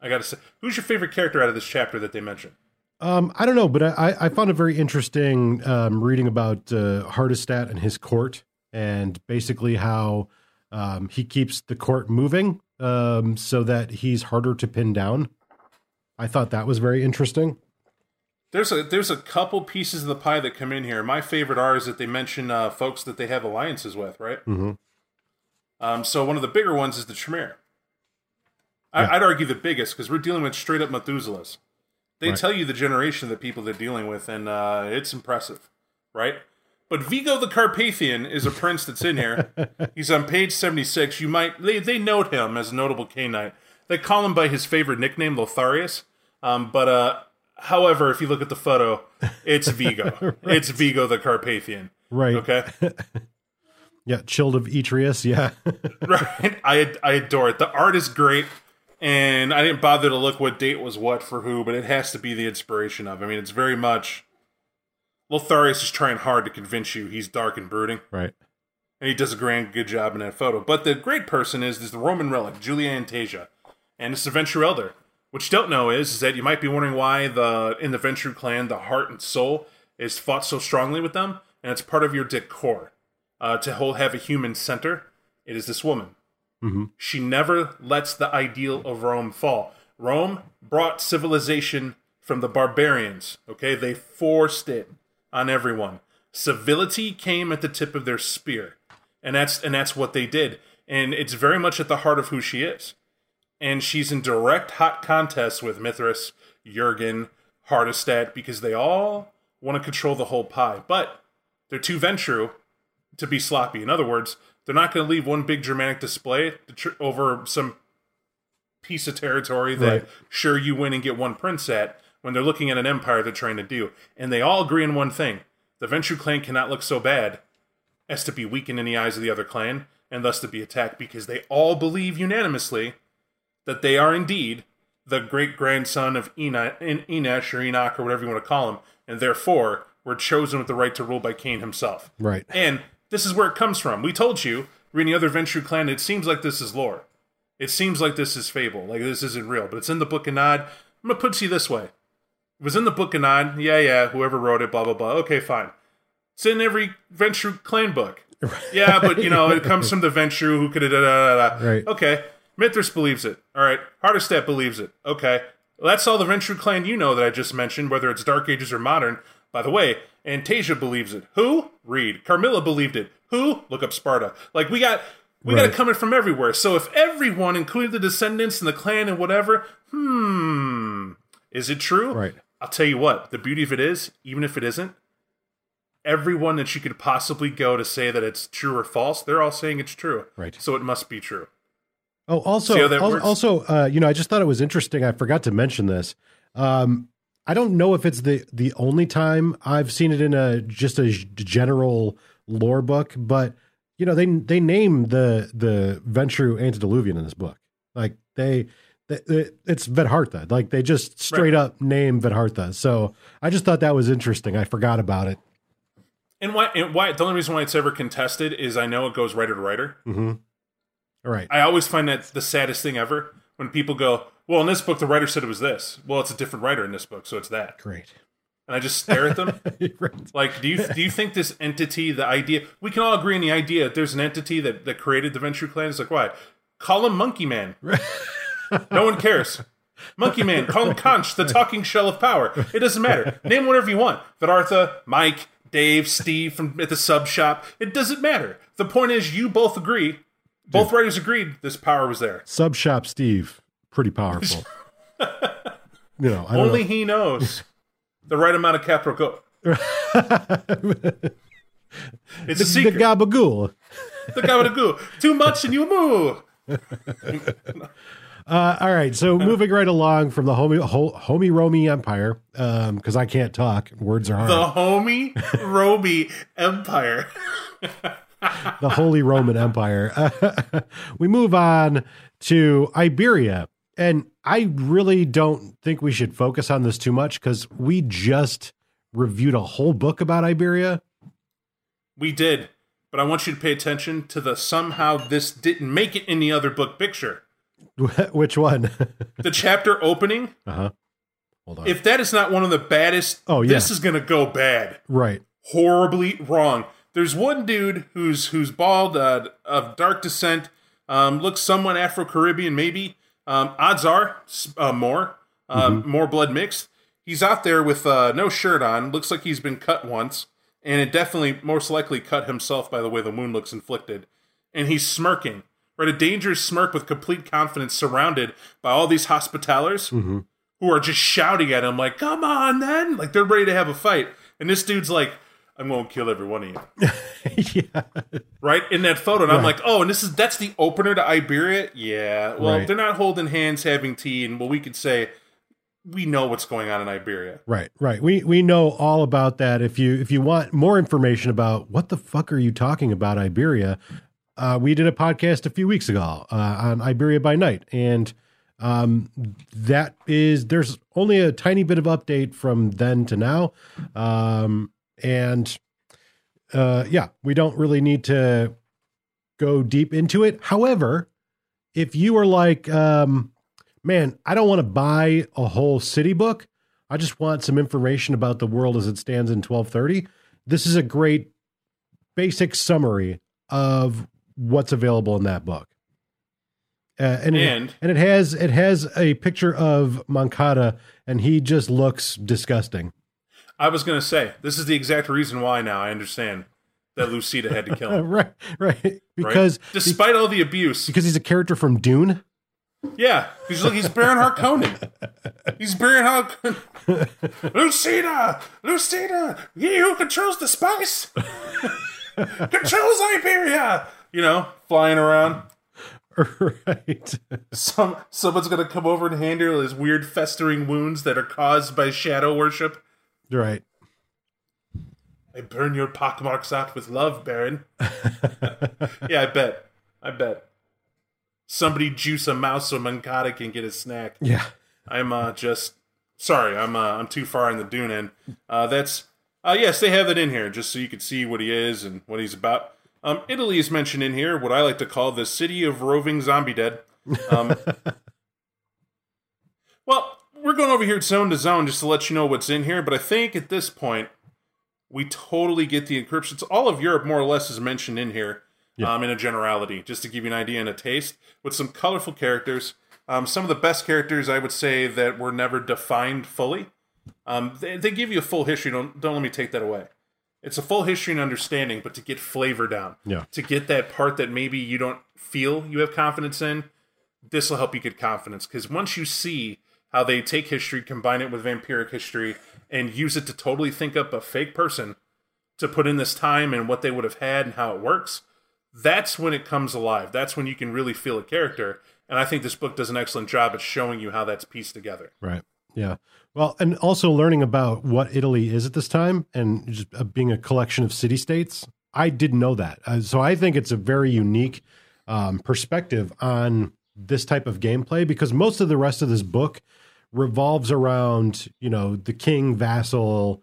I got to say, who's your favorite character out of this chapter that they mentioned? Um, I don't know, but I, I found it very interesting um, reading about uh, Hardestadt and his court, and basically how um, he keeps the court moving um, so that he's harder to pin down. I thought that was very interesting. There's a there's a couple pieces of the pie that come in here. My favorite are is that they mention uh, folks that they have alliances with, right? Mhm. Um, so one of the bigger ones is the Tremere. I, Yeah. I'd argue the biggest because we're dealing with straight up Methuselahs. They Right. tell you the generation of the people they're dealing with, and uh, it's impressive, right? But Vigo the Carpathian is a prince that's in here. He's on page seventy six. You might they they note him as a notable Cainite. They call him by his favorite nickname, Lotharius. Um, but uh, however, if you look at the photo, it's Vigo. It's Vigo the Carpathian. Right. Okay. Yeah. Childe of Etrius. Yeah. right? I I adore it. The art is great, and I didn't bother to look what date was what for who, but it has to be the inspiration of. I mean, it's very much. Lotharius is trying hard to convince you he's dark and brooding, right. and he does a grand good job in that photo. But the great person is is the Roman relic, Julia Antasia, and it's the Ventrue Elder. What you don't know is, is that you might be wondering why the in the Ventrue clan the heart and soul is fought so strongly with them, and it's part of your decor uh, to hold have a human center. It is this woman. She never lets the ideal of Rome fall. Rome brought civilization from the barbarians. Okay, they forced it on everyone. Civility came at the tip of their spear, and that's and that's what they did. And it's very much at the heart of who she is. And she's in direct hot contest with Mithras, Jurgen, Hardestadt, because they all want to control the whole pie. But they're too Ventrue to be sloppy. In other words, they're not going to leave one big Germanic display tr- over some piece of territory that Right. sure you win and get one prince at when they're looking at an empire they're trying to do. And they all agree on one thing the Ventrue clan cannot look so bad as to be weakened in the eyes of the other clan and thus to be attacked because they all believe unanimously that they are indeed the great grandson of Enoch, Enosh or Enoch or whatever you want to call him, and therefore were chosen with the right to rule by Cain himself. Right. And this is where it comes from. We told you, reading the other Ventrue clan, it seems like this is lore. It seems like this is fable, like this isn't real, but it's in the Book of Nod. I'm gonna put it to you this way: was in the Book of Nine. Yeah, yeah. Whoever wrote it, blah blah blah. Okay, fine. It's in every Ventrue clan book. Yeah, but you know it comes from the Ventrue who could have. Da, da, da, da. Right. Okay. Mithras believes it. All right. Hardestadt believes it. Okay. Well, that's all the Ventrue clan you know that I just mentioned, whether it's Dark Ages or modern. By the way, Antasia believes it. Who? Read. Carmilla believed it. Who? Look up Sparta. Like we got we got it coming from everywhere. So if everyone, including the descendants and the clan and whatever, hmm, is it true? Right. I'll tell you what. The beauty of it is, even if it isn't, everyone that you could possibly go to say that it's true or false, they're all saying it's true. Right. So it must be true. Oh, also, See how that al- works? also, uh, you know, I just thought it was interesting. I forgot to mention this. Um, I don't know if it's the the only time I've seen it in a just a general lore book, but you know, they they name the the Ventrue antediluvian in this book. Like they, they it's Veddartha. Like they just straight up name Veddartha. So I just thought that was interesting. I forgot about it. And why? And why? The only reason why it's ever contested is I know it goes writer to writer. All right. I always find that the saddest thing ever when people go, "Well, in this book, the writer said it was this." Well, it's a different writer in this book, so it's that. Great. And I just stare at them. Right. Like, do you do you think this entity, the idea, we can all agree on the idea that there's an entity that, that created the Ventrue Clan? It's like, why? Call him Monkey Man. no one cares. Monkey Man, call him Conch, the talking shell of power. It doesn't matter. Name whatever you want. Veddartha, Mike, Dave, Steve from at the sub shop. It doesn't matter. The point is, you both agree. Both writers agreed this power was there. Sub shop Steve, pretty powerful. you know, Only he knows the right amount of caprico. know. It's the, a secret. the gabagool. The guy with a goo. Too much and you move. Uh, all right, so moving right along from the homie ho, homie Romy Empire, because I can't talk, words are hard. The homie Roby Empire. the Holy Roman Empire. we move on to Iberia. And I really don't think we should focus on this too much because we just reviewed a whole book about Iberia. We did, but I want you to pay attention to the somehow this didn't make it in the other book picture. Which one? The chapter opening, uh huh. Hold on. if that is not one of the baddest, Oh, yeah. this is going to go bad. right. horribly wrong. There's one dude who's who's bald, uh, of dark descent, um, looks somewhat Afro Caribbean, maybe. Um, odds are uh, more, um, more blood mixed. He's out there with uh, no shirt on. Looks like he's been cut once, and it definitely most likely cut himself by the way the wound looks inflicted. And he's smirking, right? A dangerous smirk with complete confidence, surrounded by all these hospitalers mm-hmm. who are just shouting at him like, "Come on, then!" Like they're ready to have a fight. And this dude's like, "I'm going to kill every one of you." yeah. right in that photo, and I'm like, "Oh, and this is that's the opener to Iberia." Yeah. Well, Right. they're not holding hands, having tea, and well, we could say we know what's going on in Iberia. Right, right. We we know all about that. If you if you want more information about what the fuck are you talking about Iberia, uh, we did a podcast a few weeks ago uh, on Iberia by Night, and um, that is there's only a tiny bit of update from then to now, um, and uh, yeah, we don't really need to go deep into it. However, if you are like, um, man, I don't want to buy a whole city book. I just want some information about the world as it stands in 1230. This is a great basic summary of what's available in that book. Uh, and, And- it, and it has it has a picture of Moncada and he just looks disgusting. I was going to say this is the exact reason why now I understand that Lucita had to kill him. right, right. right? Because despite all the abuse, because he's a character from Dune. yeah, he's like he's Baron Harkonnen. He's Baron Harkonnen. Lucita, Lucita, he who controls the spice controls Iberia. You know, flying around. right. Some someone's gonna come over and handle his weird festering wounds that are caused by shadow worship. Right. I burn your pockmarks out with love, Baron. yeah, I bet. I bet. Somebody juice a mouse so Moncada can get a snack. Yeah. I'm uh just sorry, I'm uh, I'm too far in the dune end. Uh that's uh yes, they have it in here just so you can see what he is and what he's about. Um Italy is mentioned in here, what I like to call the city of roving zombie dead. Um Well, we're going over here zone to zone just to let you know what's in here, but I think at this point we totally get the encryptions. All of Europe more or less is mentioned in here. Yeah. Um, in a generality, just to give you an idea and a taste, with some colorful characters, um, some of the best characters I would say that were never defined fully. Um, they, they give you a full history. Don't don't let me take that away. It's a full history and understanding, but to get flavor down, Yeah. to get that part that maybe you don't feel you have confidence in, this will help you get confidence. Because once you see how they take history, combine it with vampiric history, and use it to totally think up a fake person to put in this time and what they would have had and how it works, that's when it comes alive. That's when you can really feel a character. And I think this book does an excellent job at showing you how that's pieced together. Right. Yeah. Well, and also learning about what Italy is at this time and just uh, being a collection of city states. I didn't know that. Uh, so I think it's a very unique um, perspective on this type of gameplay because most of the rest of this book revolves around, you know, the king vassal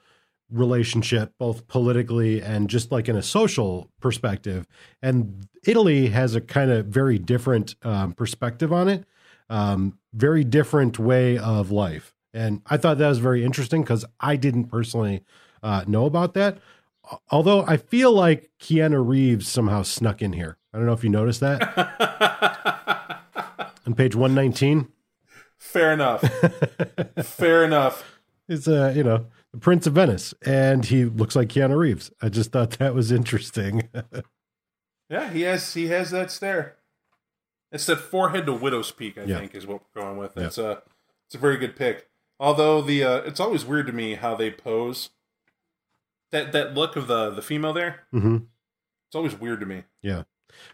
relationship, both politically and just like in a social perspective. And Italy has a kind of very different um, perspective on it, um, very different way of life. And I thought that was very interesting because I didn't personally uh, know about that. Although I feel like Keanu Reeves somehow snuck in here. I don't know if you noticed that on page 119. Fair enough. Fair enough. It's uh, you know, the Prince of Venice, and he looks like Keanu Reeves. I just thought that was interesting. Yeah, he has he has that stare. It's that forehead to widow's peak, I Yeah. think, is what we're going with. Yeah. It's a it's a very good pick. Although the uh, it's always weird to me how they pose that that look of the the female there. hmm It's always weird to me. Yeah.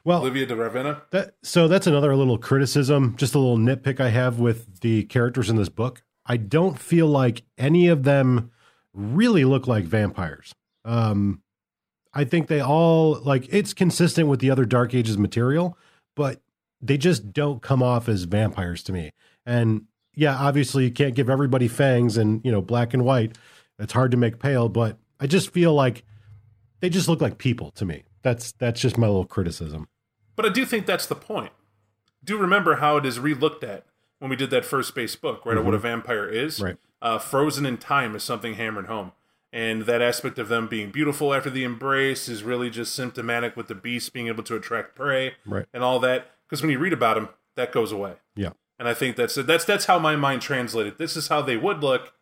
Well, Olivia de Ravenna. That so that's another little criticism, just a little nitpick I have with the characters in this book. I don't feel like any of them really look like vampires. Um I think they all like it's consistent with the other Dark Ages material, but they just don't come off as vampires to me. And yeah, obviously you can't give everybody fangs and, you know, black and white. It's hard to make pale, but I just feel like they just look like people to me. That's that's just my little criticism. But I do think that's the point. Do remember how it is re-looked at when we did that first space book, right? Of what a vampire is. Right. Uh, frozen in time is something hammered home, and that aspect of them being beautiful after the embrace is really just symptomatic with the beast being able to attract prey Right. and all that. Because when you read about them, that goes away. Yeah. And I think that's that's that's how my mind translated. This is how they would look,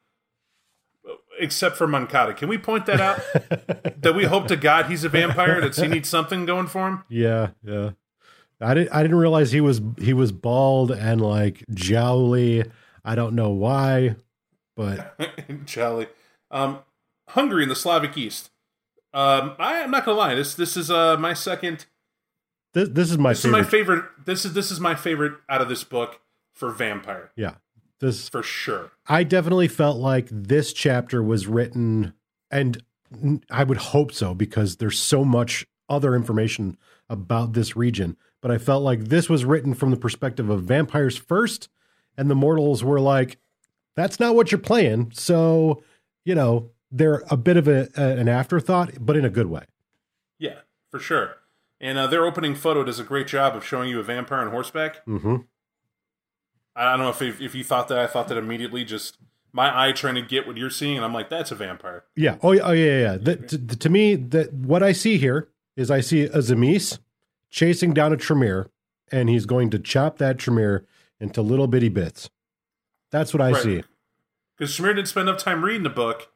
except for Moncada. Can we point that out? that we hope to God he's a vampire. That he needs something going for him. Yeah, yeah. I didn't. I didn't realize he was he was bald and like jowly. I don't know why, but Jolly. Um, Hungary in the Slavic East. Um, I, I'm not gonna lie. This this is uh my second. this this is my This favorite. is my favorite. This is this is my favorite out of this book for vampire yeah, this for sure. I definitely felt like this chapter was written, and I would hope so because there's so much other information about this region. But I felt like this was written from the perspective of vampires first, and the mortals were like, "That's not what you're playing." So, you know, they're a bit of a, a an afterthought, but in a good way. Yeah, for sure. And uh, their opening photo does a great job of showing you a vampire on horseback. Mm-hmm. I don't know if if, you thought that. I thought that immediately. Just my eye trying to get what you're seeing, and I'm like, that's a vampire. Yeah. Oh, yeah. Oh, yeah. Yeah. The, to, to me, that what I see here is I see a Tzimisce chasing down a Tremere, and he's going to chop that Tremere into little bitty bits. That's what I Right. see. Because Tremere didn't spend enough time reading the book.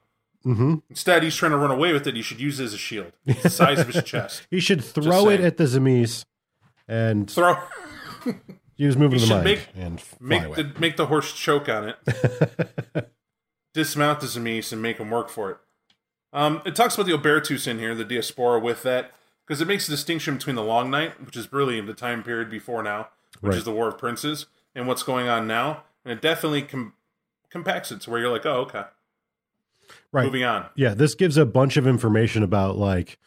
hmm Instead, he's trying to run away with it. He should use it as a shield. It's the size of his chest. He should throw it at the Tzimisce and Throw, use moving He the mind make- and fly make away. the make the horse choke on it. Dismount the Tzimisce and make him work for it. Um, it talks about the Obertus in here, the diaspora with that, because it makes a distinction between the Long Night, which is really the time period before now, which Right. is the War of Princes, and what's going on now, and it definitely com- compacts it to where you're like, oh, okay, right. moving on. Yeah, this gives a bunch of information about like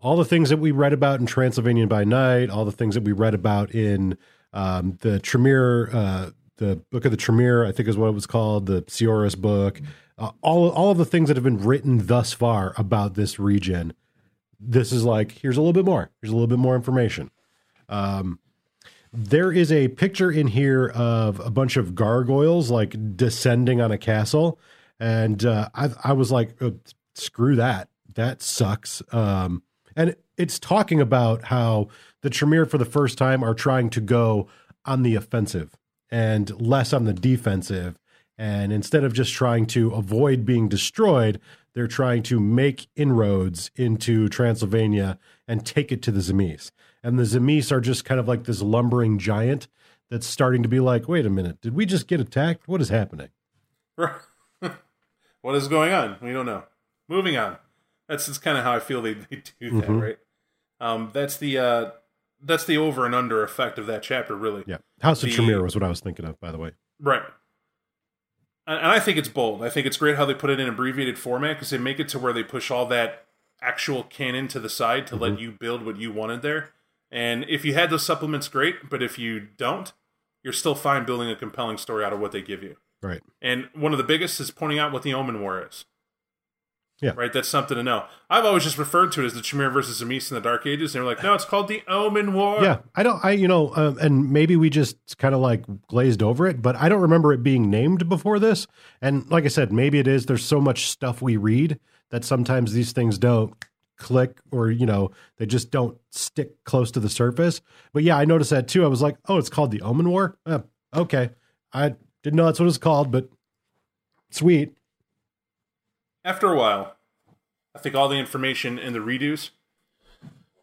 all the things that we read about in Transylvania by Night, all the things that we read about in um, the Tremere, uh, the Book of the Tremere, I think is what it was called, the Sioris book. Uh, all all of the things that have been written thus far about this region. This is like here's a little bit more. Here's a little bit more information. Um, there is a picture in here of a bunch of gargoyles like descending on a castle, and uh, I I was like, oh, screw that, that sucks. Um, and it's talking about how the Tremere for the first time are trying to go on the offensive and less on the defensive. And instead of just trying to avoid being destroyed, they're trying to make inroads into Transylvania and take it to the Tzimisce. And the Tzimisce are just kind of like this lumbering giant that's starting to be like, wait a minute, did we just get attacked? What is happening? what is going on? We don't know. Moving on. That's just kind of how I feel they, they do that, Mhm. right? Um, that's the uh, that's the over and under effect of that chapter, really. Yeah. House of The- Tremere was what I was thinking of, by the way. Right. And, and I think it's bold. I think it's great how they put it in abbreviated format because they make it to where they push all that actual canon to the side to let you build what you wanted there. And if you had those supplements, great. But if you don't, you're still fine building a compelling story out of what they give you. Right. And one of the biggest is pointing out what the Omen War is. Yeah. Right? That's something to know. I've always just referred to it as the Tremere versus Tzimisce in the Dark Ages. And they were like, no, it's called the Omen War. Yeah, I don't. I you know, um, and maybe we just kind of like glazed over it, but I don't remember it being named before this. And like I said, maybe it is. There's so much stuff we read that sometimes these things don't click, or you know, they just don't stick close to the surface. But yeah, I noticed that too. I was like, oh, it's called the Omen War. Uh, okay, I didn't know that's what it's called, but sweet. After a while, I think all the information in the redos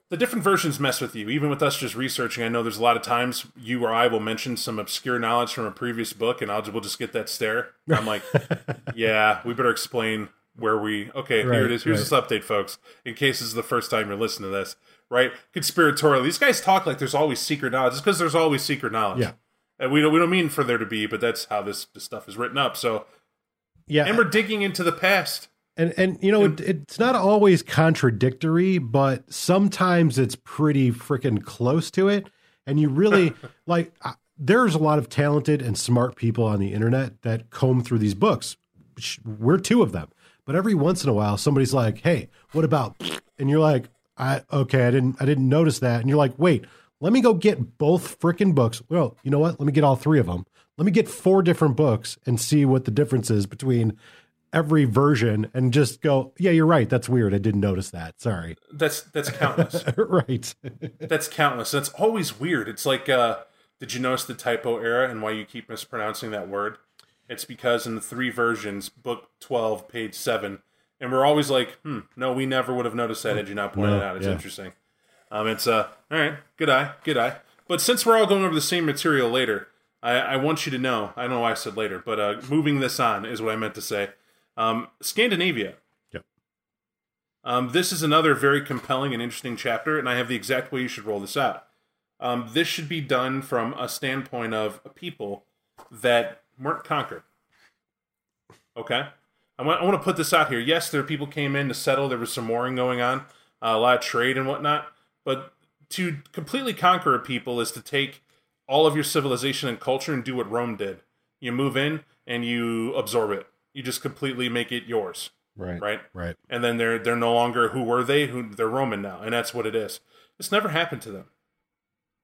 the different versions mess with you. Even with us just researching, I know there's a lot of times you or I will mention some obscure knowledge from a previous book, and I'll we'll just get that stare. I'm like, yeah, we better explain where we. Okay, Right, here it is. Here's this update, folks. In case this is the first time you're listening to this, right? Conspiratorial. These guys talk like there's always secret knowledge. It's because there's always secret knowledge. Yeah. And we don't we don't mean for there to be, but that's how this, this stuff is written up. So, Yeah, and we're digging into the past. And and you know it, it's not always contradictory, but sometimes it's pretty freaking close to it. And you really like. I, there's a lot of talented and smart people on the internet that comb through these books. We're two of them. But every once in a while, somebody's like, "Hey, what about?" And you're like, "I okay, I didn't I didn't notice that." And you're like, "Wait, let me go get both freaking books." Well, you know what? Let me get all three of them. Let me get four different books and see what the difference is between every version, and just go, "Yeah, you're right. That's weird. I didn't notice that. Sorry." That's that's countless. right. That's countless. That's always weird. It's like, uh, did you notice the typo era and why you keep mispronouncing that word? It's because in the three versions, book 12, page 7, and we're always like, hmm, no, we never would have noticed that had you not pointed No, it out. It's yeah. interesting. Um, it's, uh, all right, good eye, good eye. But since we're all going over the same material later, I, I want you to know, I don't know why I said later, but uh, moving this on is what I meant to say. Um, Scandinavia. Yep. Um, this is another very compelling and interesting chapter, and I have the exact way you should roll this out. Um, this should be done from a standpoint of a people that weren't conquered. Okay? I want, I want to put this out here. Yes, there are people came in to settle. There was some warring going on, uh, a lot of trade and whatnot. But to completely conquer a people is to take all of your civilization and culture and do what Rome did. You move in and you absorb it. You just completely make it yours, Right. right? Right. and then they're they're no longer who were they who they're roman now and that's what it is It's never happened to them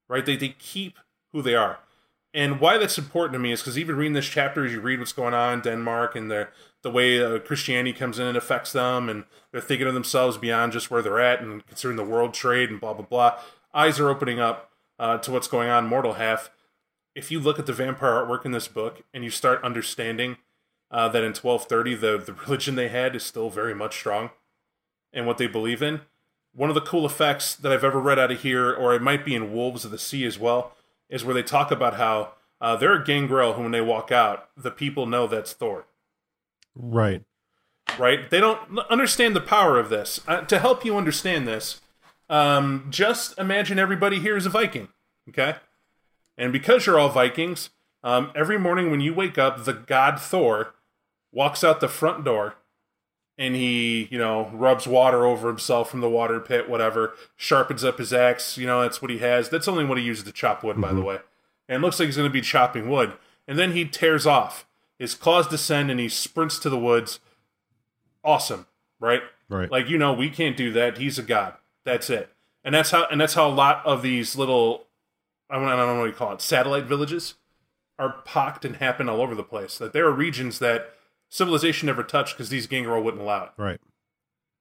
right they, they keep who they are and why that's important to me is because even reading this chapter as you read what's going on in denmark and the the way uh, christianity comes in and affects them and they're thinking of themselves beyond just where they're at and considering the world trade and blah blah blah eyes are opening up uh, to what's going on in mortal half if you look at the vampire artwork in this book and you start understanding uh, that in 1230 the, the religion they had is still very much strong and what they believe in. One of the cool effects that I've ever read out of here, or it might be in Wolves of the Sea as well, is where they talk about how uh, they're a gangrel who, when they walk out, the people know that's Thor. Right. Right? They don't understand the power of this. Uh, to help you understand this, um, just imagine everybody here is a Viking. Okay? And because you're all Vikings, um, every morning when you wake up, the god Thor walks out the front door and he, you know, rubs water over himself from the water pit, whatever, sharpens up his axe. You know, that's what he has. That's only what he uses to chop wood, by the mm-hmm. way. And looks like he's going to be chopping wood. And then he tears off. His claws descend and he sprints to the woods. Awesome, right? Right. Like you know, we can't do that. He's a god. That's it. And that's how and that's how a lot of these little I don't I don't know what you call it, satellite villages are pocked and happen all over the place. That there are regions that civilization never touched because these gangrel wouldn't allow it. right.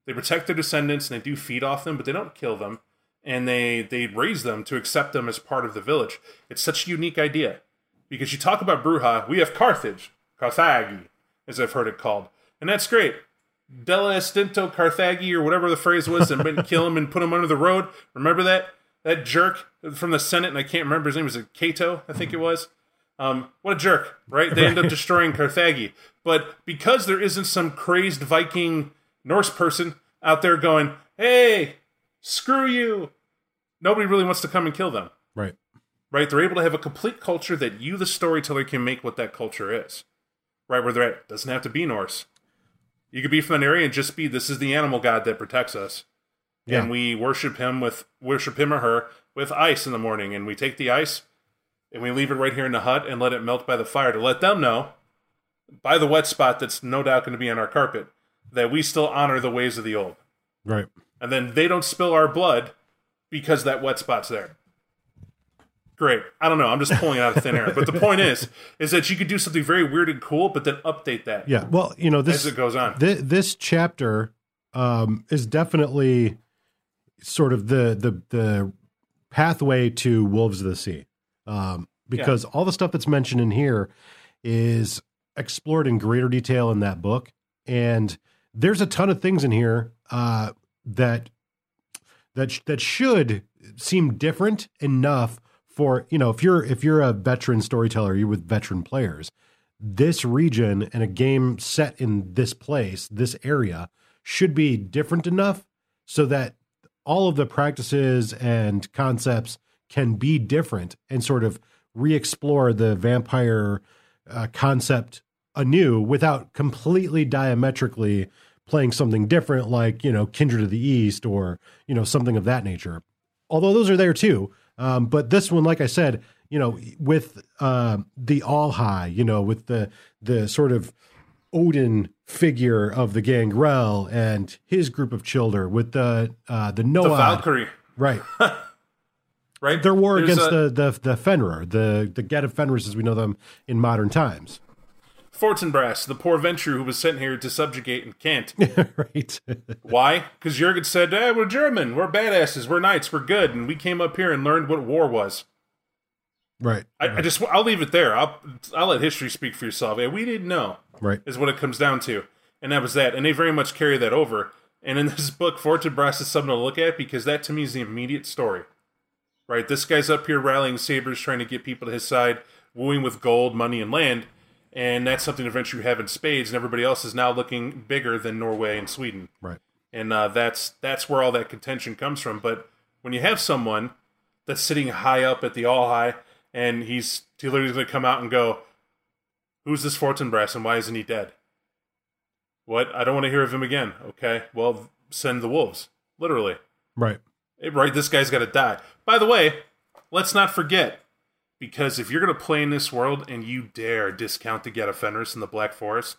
They protect their descendants and they do feed off them, but they don't kill them. And they they raise them to accept them as part of the village. It's such a unique idea. Because you talk about Brujah, we have Carthage, Carthage, as I've heard it called. And that's great. Della Estinto Carthagi, or whatever the phrase was, and kill him and put him under the road. Remember that? That jerk from the Senate, and I can't remember his name, was it Cato, I think it was? Um, what a jerk, right? They end up destroying Carthage. But because there isn't some crazed Viking Norse person out there going, hey, screw you, nobody really wants to come and kill them, Right. right? They're able to have a complete culture that you, the storyteller, can make what that culture is, right? Where they're at. Doesn't have to be Norse. You could be from an area and just be this is the animal god that protects us. Yeah. And we worship him with worship him or her with ice in the morning. And we take the ice and we leave it right here in the hut and let it melt by the fire to let them know by the wet spot that's no doubt going to be on our carpet that we still honor the ways of the old. Right. And then they don't spill our blood because that wet spot's there. Great. I don't know. I'm just pulling it out of thin air. But the point is, is that you could do something very weird and cool, but then update that Yeah. Well, you know, this as it goes on. Th- this chapter um, is definitely sort of the the the pathway to Wolves of the Sea, um, because all the stuff that's mentioned in here is explored in greater detail in that book, and there's a ton of things in here uh, that that sh- that should seem different enough for you know if you're if you're a veteran storyteller, you're with veteran players. This region and a game set in this place, this area, should be different enough so that all of the practices and concepts can be different and sort of re-explore the vampire uh, concept anew without completely diametrically playing something different like you know kindred of the east or you know something of that nature. Although those are there too. Um, but this one like i said you know with uh, the all high you know with the the sort of odin figure of the gangrel and his group of children with the uh, the noah. The Valkyrie, right right? their war There's against a- the the the fenrir the the get of fenris as we know them in modern times Fortinbras, the poor Ventrue who was sent here to subjugate and can't. right Why? Because Jurgen said, eh, we're German, we're badasses, we're knights, we're good, and we came up here and learned what war was. right I, I just, I'll leave it there. I'll, I'll let history speak for yourself. Yeah, we didn't know, right is what it comes down to. And that was that. And they very much carry that over. And in this book, Fortinbras is something to look at because that to me is the immediate story. Right? This guy's up here rallying sabers, trying to get people to his side, wooing with gold, money, and land. And that's something eventually you have in spades, and everybody else is now looking bigger than Norway and Sweden. right and uh, that's that's where all that contention comes from. But when you have someone that's sitting high up at the all high, and he's he literally going to come out and go, "Who's this Fortinbras and why isn't he dead?" What? I don't want to hear of him again. Okay, well, send the wolves. Literally, right right? This guy's got to die. By the way, let's not forget. Because if you're going to play in this world and you dare discount the Get of Fenris in the Black Forest,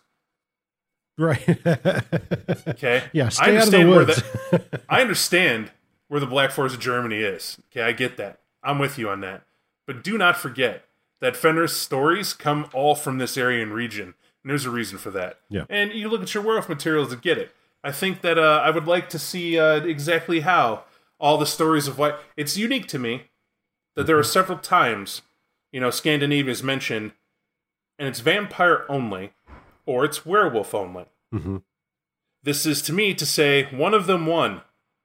right okay? yeah I stay out of the understand where the- I understand where the Black Forest of Germany is. Okay, I get that. I'm with you on that. But do not forget that Fenris stories come all from this area and region. And there's a reason for that. Yeah. And you look at your werewolf materials to get it. I think that uh, I would like to see uh, exactly how all the stories of what it's unique to me that there are several times, you know, Scandinavia is mentioned, and it's vampire only, or it's werewolf only. Mhm. This is to me to say one of them won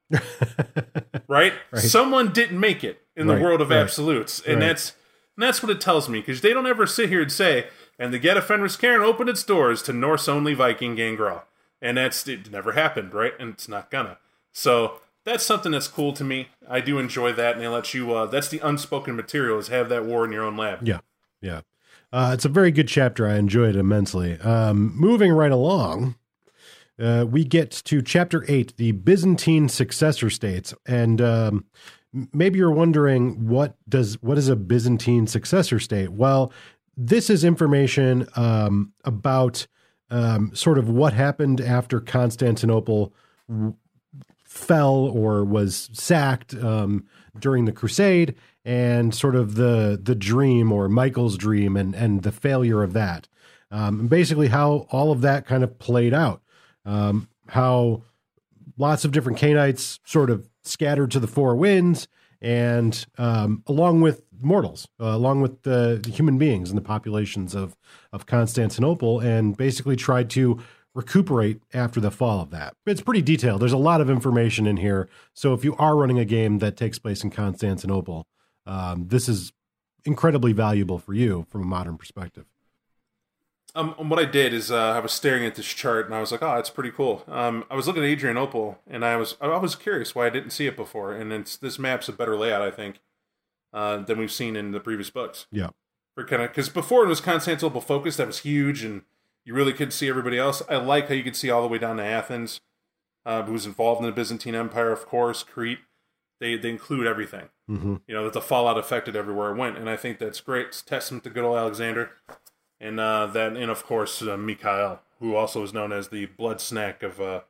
right? Right. Someone didn't make it in the world of right, absolutes, and right. that's and that's what it tells me because they don't ever sit here and say, "And the Get Fenris Cairn opened its doors to Norse only Viking Gangrel," and that's it never happened, right? And it's not gonna. So that's something that's cool to me. I do enjoy that, and they let you. Uh, that's the unspoken material is have that war in your own lab. Yeah, yeah. Uh, it's a very good chapter. I enjoyed it immensely. Um, moving right along, uh, we get to chapter eight, the Byzantine successor states, and um, maybe you're wondering what does what is a Byzantine successor state? Well, this is information um, about um, sort of what happened after Constantinople fell or was sacked um, during the Crusade, and sort of the the dream or Michael's dream and and the failure of that. Um, and basically, how all of that kind of played out. Um, how lots of different Canaanites sort of scattered to the four winds, and um, along with mortals, uh, along with the, the human beings and the populations of of Constantinople, and basically tried to recuperate after the fall of that. It's pretty detailed. There's a lot of information in here. So if you are running a game that takes place in Constantinople, um, this is incredibly valuable for you from a modern perspective. Um, and what I did is uh, I was staring at this chart and I was like, "Oh, it's pretty cool." Um, I was looking at Adrianople and I was I was curious why I didn't see it before. And it's, this map's a better layout, I think, uh, than we've seen in the previous books. Yeah. For kind of because before it was Constantinople focused, that was huge, and you really couldn't see everybody else. I like how you could see all the way down to Athens, uh, who was involved in the Byzantine Empire, of course, Crete. They they include everything. Hmm you know that the fallout affected everywhere it went and i think that's great. It's a testament to good old alexander. And uh, that and of course uh, mikhail who also is known as the blood snack of uh,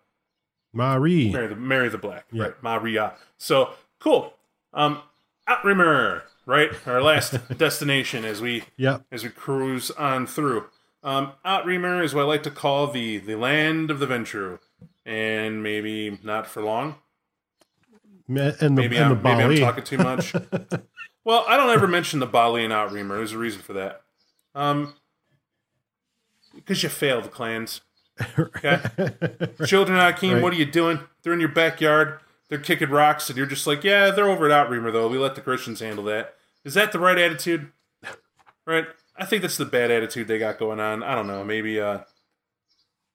Marie. mary the mary the black Yeah. right maria. So cool. Um Outremer, right? Our last destination as we as we cruise on through um Outremer is what i like to call the the land of the Ventrue and maybe not for long And the, Maybe and I'm, the maybe I'm talking too much. well, I don't ever mention the Baali and Outremer. There's a reason for that. Um, because you failed the clans. Okay, children of Haqim, what are you doing? They're in your backyard. they're kicking rocks, and you're just like, yeah, they're over at Outremer though. We let the Christians handle that. Is that the right attitude? Right. I think that's the bad attitude they got going on. I don't know. Maybe uh,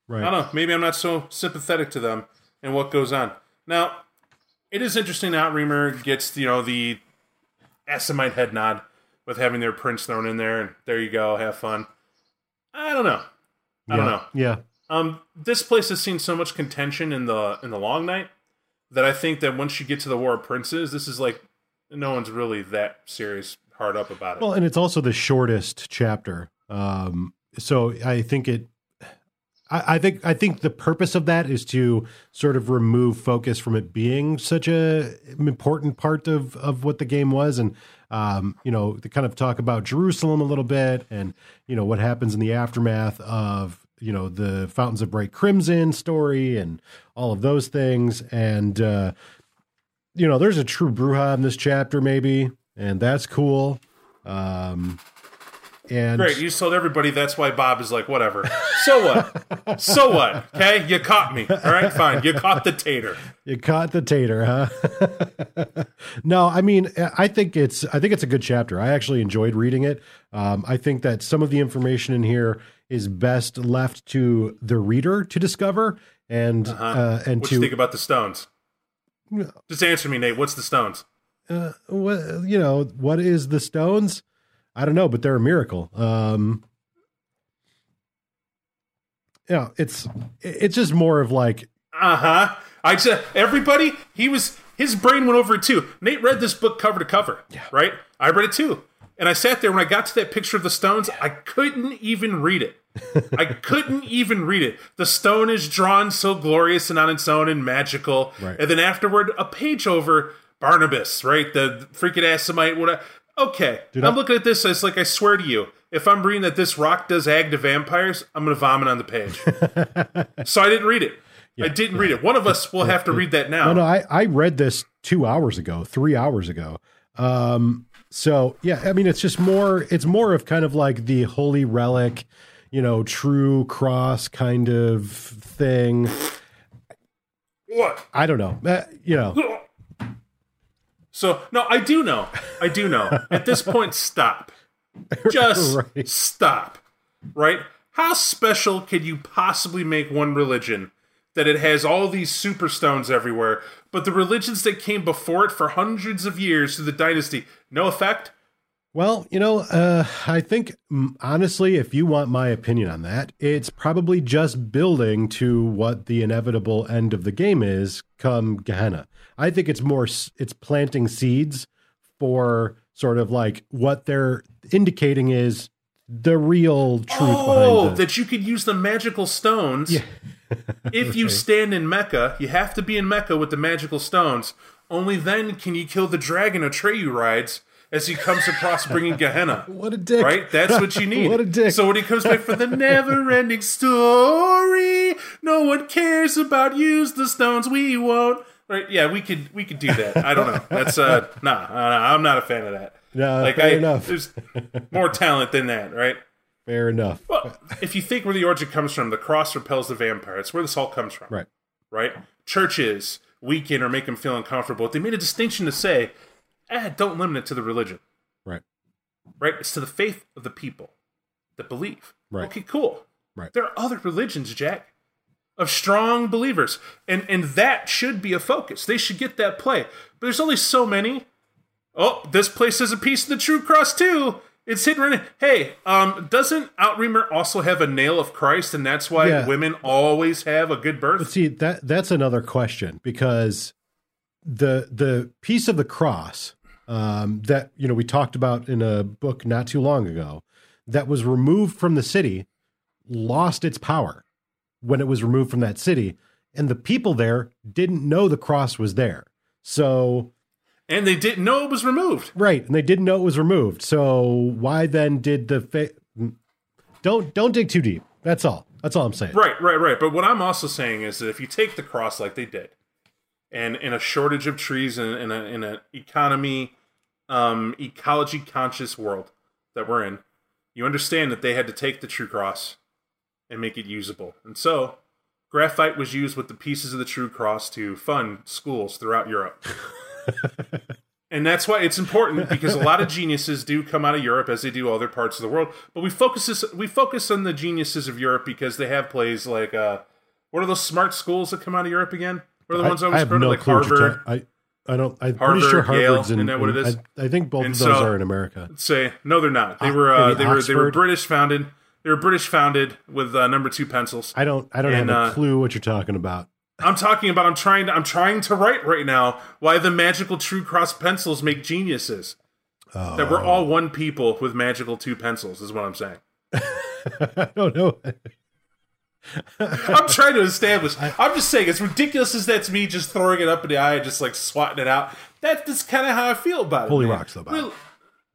Right. I don't know. Maybe I'm not so sympathetic to them and what goes on. Now, it is interesting that Reamer gets you know the Assamite head nod with having their prince thrown in there, and there you go, have fun. I don't know. I don't know. Yeah. Um, this place has seen so much contention in the in the long night that I think that once you get to the War of Princes, this is like no one's really that serious hard up about it. Well, and it's also the shortest chapter. Um, so I think it. I, think I think the purpose of that is to sort of remove focus from it being such a important part of of what the game was, and um, you know, to kind of talk about Jerusalem a little bit, and you know what happens in the aftermath of you know the Fountains of Bright Crimson story, and all of those things, and uh, you know, there's a true Brujah in this chapter, maybe, and that's cool. Um, and Great, you told everybody that's why Bob is like, whatever. So what? so what? Okay, you caught me. All right, fine. You caught the tater. you caught the tater, huh? no, I mean, I think it's I think it's a good chapter. I actually enjoyed reading it. Um, I think that some of the information in here is best left to the reader to discover and Uh-huh. uh, and What do you to think about the Stones? Just answer me, Nate. What's the Stones? Uh, what you know what is the Stones? I don't know, but they're a miracle. Um, yeah, it's it's just more of like Uh huh. I just everybody. He was his brain went over it too. Nate read this book cover to cover. Yeah. Right. I read it too, and I sat there when I got to that picture of the stones. I couldn't even read it. I couldn't even read it. The stone is drawn so glorious and on its own and magical, Right. and then afterward, a page over Barnabas, right? The freaking Assamite. What? Okay, Dude, I'm I- looking at this. It's like I swear to you, if I'm reading that this rock does ag to vampires, I'm gonna vomit on the page. so I didn't read it. I didn't read it. One of us will have to read that now. No, no, I, I read this two hours ago, three hours ago. Um, so yeah, I mean, it's just more, it's more of kind of like the holy relic, you know, true cross kind of thing. What? I don't know, uh, you know, So no, I do know. I do know. At this point, stop. Just Right. stop. Right? How special can you possibly make one religion that it has all these superstones everywhere, but the religions that came before it for hundreds of years through the dynasty, no effect? Well, you know, uh, I think mm, honestly, if you want my opinion on that, it's probably just building to what the inevitable end of the game is come Gehenna. I think it's more it's planting seeds for sort of like what they're indicating is the real truth Oh, that you could use the magical stones. if you stand in Mecca, you have to be in Mecca with the magical stones. Only then can you kill the dragon Atreyu rides as he comes across bringing Gehenna. what a dick! Right? That's what you need. What a dick. So when he comes back for the never ending story, no one cares about use the stones, we won't. Right? Yeah, we could we could do that. I don't know. That's uh nah, uh, I'm not a fan of that. No, like fair I enough. there's more talent than that, right? Fair enough. Well, if you think where the origin comes from, the cross repels the vampire. It's where this all comes from. Right. Right? Churches weaken or make them feel uncomfortable. They made a distinction to say, eh, don't limit it to the religion. Right. Right? It's to the faith of the people that believe. Right. Okay, cool. Right. There are other religions, Jack, of strong believers. And and that should be a focus. They should get that play. But there's only so many. Oh, this place is a piece of the true cross too. It's hidden. right Hey, um, doesn't Outremer also have a nail of Christ, and that's why Yeah. women always have a good birth? See that that's another question because the the piece of the cross um, that you know we talked about in a book not too long ago that was removed from the city lost its power when it was removed from that city, and the people there didn't know the cross was there. So And they didn't know it was removed. right, and they didn't know it was removed. So why then did the fa- don't don't dig too deep? That's all. That's all I'm saying. Right, right, right. But what I'm also saying is that if you take the cross like they did, and in a shortage of trees and in, a, in an economy, um, ecology conscious world that we're in, you understand that they had to take the true cross and make it usable. And so, graphite was used with the pieces of the True Cross to fund schools throughout Europe. and that's why it's important because a lot of geniuses do come out of Europe as they do other parts of the world. But we focus this, we focus on the geniuses of Europe because they have plays like uh, what are those smart schools that come out of Europe again? What are the ones I, I always have no like clue Harvard? I I don't. I'm Harvard, pretty sure Harvard's Yale, in. isn't that what it is? I, I think both And of those so- are in America. Say no, they're not. They Uh, were uh, they were they were British founded. They were British founded with uh, number two pencils. I don't. I don't And, have a uh, clue what you're talking about. I'm talking about. I'm trying. To, I'm trying to write right now why the magical True Cross pencils make geniuses. Oh. That we're all one people with magical two pencils is what I'm saying. I don't know. I'm trying to establish. I'm just saying, as ridiculous as that's me just throwing it up in the eye and just like swatting it out. That, that's kind of how I feel about it. Holy man. rocks, though, Bob.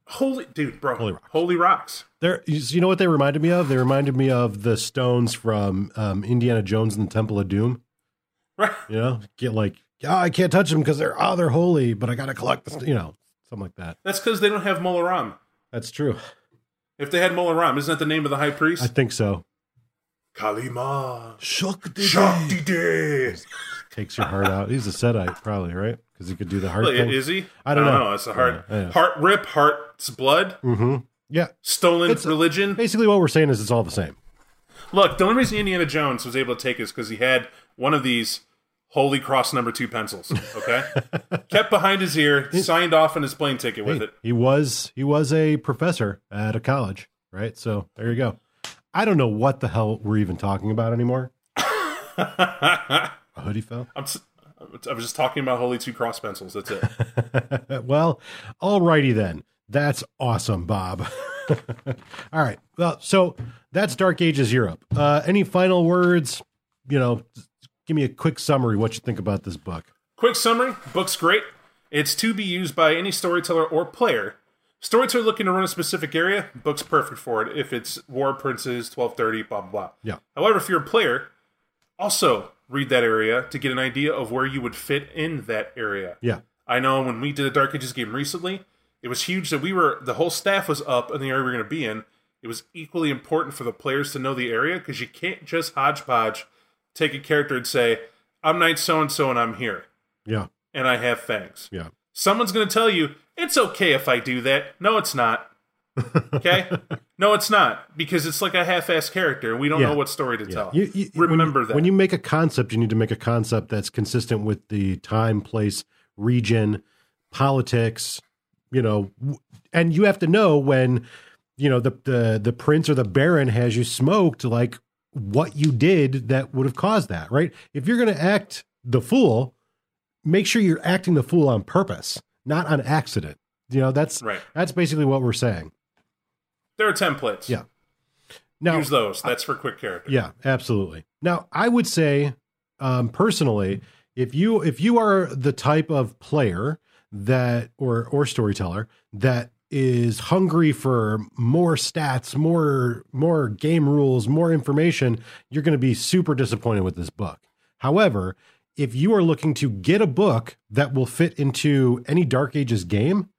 Holy, dude, bro. Holy rocks. Holy rocks. There, you you know what they reminded me of? They reminded me of the stones from um, Indiana Jones and the Temple of Doom. Right. You know, get like, oh, I can't touch them because they're oh, they're holy, but I got to collect the, st-, you know, something like that. That's because they don't have Mola Ram. That's true. If they had Mola Ram, isn't that the name of the high priest? I think so. Kalima. Shakti Shakti takes your heart out. He's a Setite, probably right because he could do the heart Look, thing. is he? I don't know. It's a heart, Yeah, yeah. heart rip, heart's blood, mm-hmm. Yeah, stolen It's- religion. basically what we're saying is it's all the same. Look, the only reason Indiana Jones was able to take is because he had one of these Holy Cross number two pencils. Okay, kept behind his ear, signed off on his plane ticket with Hey, it. He was he was a professor at a college, right? So there you go. I don't know what the hell we're even talking about anymore. A hoodie fell. I'm, I was just talking about Holy Two Cross pencils. That's it. well, alrighty then. That's awesome, Bob. All right. Well, so that's Dark Ages Europe. Uh, any final words? You know, give me a quick summary. What you think about this book? Quick summary: book's great. It's to be used by any storyteller or player. Storyteller looking to run a specific area, book's perfect for it. If it's War Princes, twelve thirty, blah blah blah. Yeah. However, if you're a player, also read that area to get an idea of where you would fit in that area. Yeah. I know when we did a Dark Ages game recently, it was huge that we were the whole staff was up in the area we are going to be in. It was equally important for the players to know the area because you can't just hodgepodge take a character and say, "I'm Knight so and so and I'm here Yeah. and I have fangs." Yeah. Someone's going to tell you it's okay if I do that. No, it's not. Okay, no, it's not because it's like a half-assed character. We don't Yeah. know what story to tell. You, you, when Remember you- that. when you make a concept, you need to make a concept that's consistent with the time, place, region, politics. You know, and you have to know when you know the the the prince or the baron has you smoked, like what you did that would have caused that. Right? If you're going to act the fool, make sure you're acting the fool on purpose, not on accident. You know, that's Right. that's basically what we're saying. there are templates. Yeah. Now, Use those. That's for quick character. Yeah, absolutely. Now, I would say um, personally, if you if you are the type of player that or or storyteller that is hungry for more stats, more more game rules, more information, you're going to be super disappointed with this book. However, if you are looking to get a book that will fit into any Dark Ages game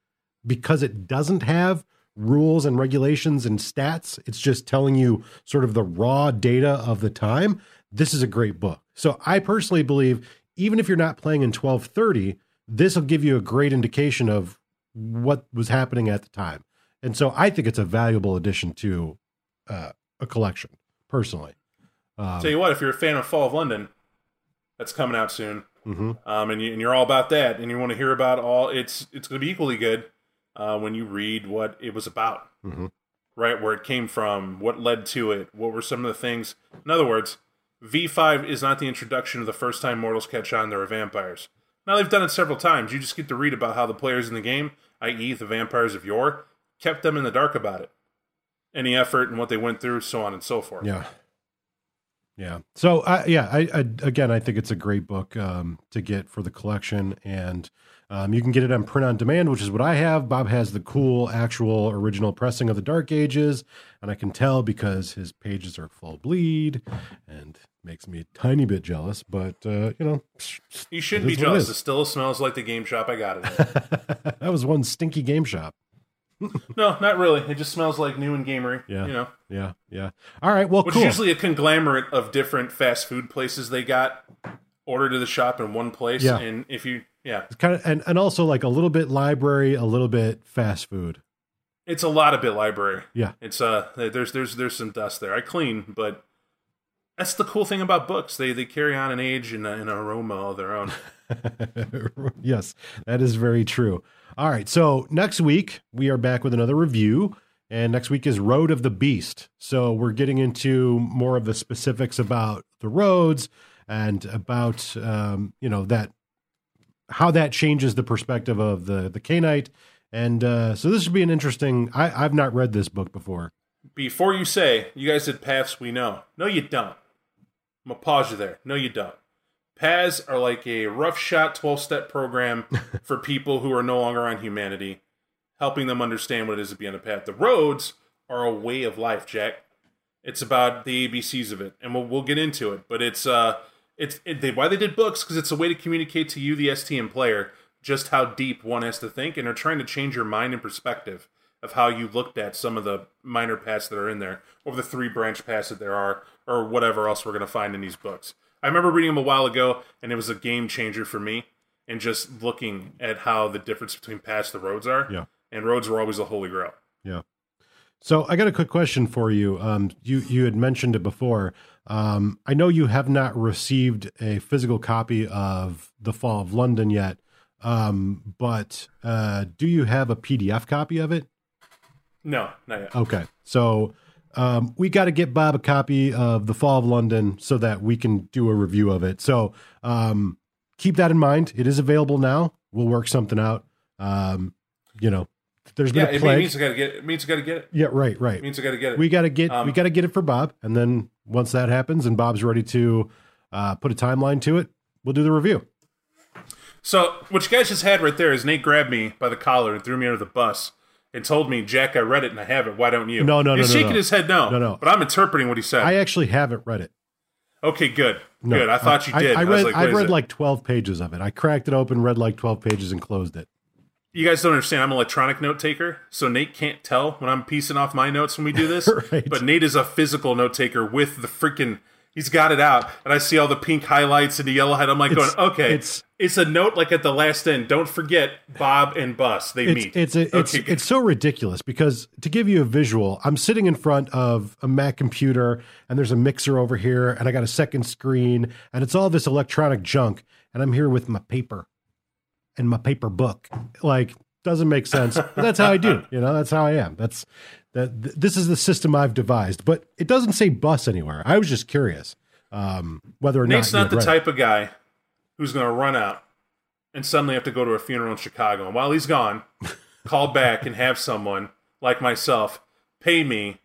because it doesn't have rules and regulations and stats. It's just telling you sort of the raw data of the time. This is a great book. So I personally believe even if you're not playing in 1230, this will give you a great indication of what was happening at the time. And so I think it's a valuable addition to uh, a collection, personally. Um, Tell you what, if you're a fan of Fall of London, that's coming out soon, mhm. um, and, you, and you're all about that, and you want to hear about all, it's it's going to be equally good uh, when you read what it was about, Mhm. right? Where it came from, what led to it, what were some of the things. In other words, V5 is not the introduction of the first time mortals catch on there are vampires. Now they've done it several times. You just get to read about how the players in the game, i.e., the vampires of yore, kept them in the dark about it, any effort and what they went through, so on and so forth. Yeah. Yeah. So, I yeah, I, I again, I think it's a great book um, to get for the collection, and um, you can get it on print on demand, which is what I have. Bob has the cool, actual, original pressing of the Dark Ages, and I can tell because his pages are full bleed, and makes me a tiny bit jealous. But uh, you know, You shouldn't be it jealous. is. It still smells like the game shop I got it in. that was one stinky game shop. no, not really. It just smells like new and gamery. Yeah. You know, Yeah, yeah. All right, well, which cool. is usually a conglomerate of different fast food places they got ordered to the shop in one place. Yeah. And if you, yeah, It's kind of and, and also like a little bit library, a little bit fast food. it's a lot of bit library. Yeah. It's uh, there's there's there's some dust there. I clean, but that's the cool thing about books. They they carry on an age and an aroma of their own. yes, that is very true. All right, so next week we are back with another review, and next week is Road of the Beast. So we're getting into more of the specifics about the roads and about um, you know that how that changes the perspective of the the Cainite. And uh, so this should be an interesting. I, I've not read this book before. Before you say you guys did paths, we know. No, you don't. I'm gonna pause you there. No, you don't. Paths are like a rough shot 12 step program for people who are no longer on humanity, helping them understand what it is to be on a path. The roads are a way of life, Jack. It's about the ABCs of it, and we'll, we'll get into it. But it's uh, it's it, they, why they did books because it's a way to communicate to you, the STM player, just how deep one has to think, and they're trying to change your mind and perspective of how you looked at some of the minor paths that are in there, or the three branch paths that there are, or whatever else we're going to find in these books. I remember reading them a while ago, and it was a game changer for me. And just looking at how the difference between paths the roads are, Yeah. and roads were always the holy grail. Yeah. So I got a quick question for you. Um, you you had mentioned it before. Um, I know you have not received a physical copy of The Fall of London yet, um, but uh, do you have a PDF copy of it? No, not yet. Okay, so um, we got to get Bob a copy of The Fall of London so that we can do a review of it. So um, keep that in mind. It is available now. We'll work something out. Um, you know, there's been Yeah, a it plague. means I got to get it. it. Means I got to get it. yeah, right, right It means I got to get it. we got to get Um, we got to get it for Bob, and then once that happens and Bob's ready to uh, put a timeline to it, we'll do the review. So, what you guys just had right there is Nate grabbed me by the collar and threw me under the bus and told me, Jack, I read it and I have it. Why don't you? No, no, He's no, no, shaking no. his head no. No, no. But I'm interpreting what he said. I actually haven't read it. okay, good. No, good. I thought you did. I, I, read was like, I read like twelve pages of it. I cracked it open, read like twelve pages, and closed it. you guys don't understand. I'm an electronic note taker, so Nate can't tell when I'm piecing off my notes when we do this. Right. But Nate is a physical note taker with the freaking. He's got it out, and I see all the pink highlights and the yellow head. I'm like It's- going, okay, it's- it's a note like at the last end. Don't forget Bob and Bus. They It's meet. it's a, it's Okay, it's so ridiculous because to give you a visual, I'm sitting in front of a Mac computer and there's a mixer over here and I got a second screen and it's all this electronic junk and I'm here with my paper and my paper book. Like doesn't make sense. But that's how I do. You know, that's how I am. That's that. th- This is the system I've devised, but it doesn't say bus anywhere. I was just curious um, whether or Nate's not you not the type of guy who's going to run out and suddenly have to go to a funeral in Chicago. And while he's gone, call back and have someone like myself pay me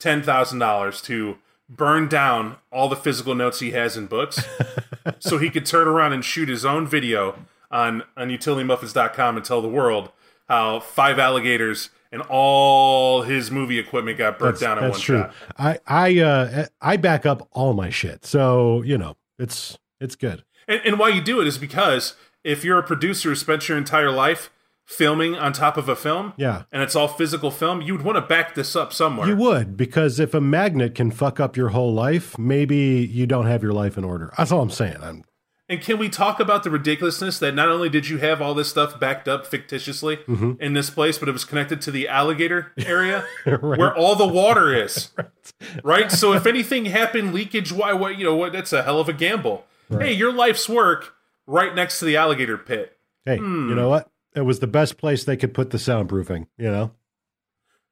$10,000 to burn down all the physical notes he has in books so he could turn around and shoot his own video on, on utilitymuffins.com and tell the world how five alligators and all his movie equipment got burnt That's, down in that's one true. shot. I I uh, I back up all my shit, so you know it's it's good. And, and why you do it is because if you're a producer who spent your entire life filming on top of a film, Yeah. and it's all physical film, you'd want to back this up somewhere. You would because if a magnet can fuck up your whole life, maybe you don't have your life in order. That's all I'm saying. I'm, and can we talk about the ridiculousness that not only did you have all this stuff backed up fictitiously Mm-hmm. in this place, but it was connected to the alligator area where all the water is, right. So if anything happened, leakage, why? What you know? What? That's a hell of a gamble. Hey, your life's work right next to the alligator pit. hey, Hmm. you know what? It was the best place they could put the soundproofing. You know.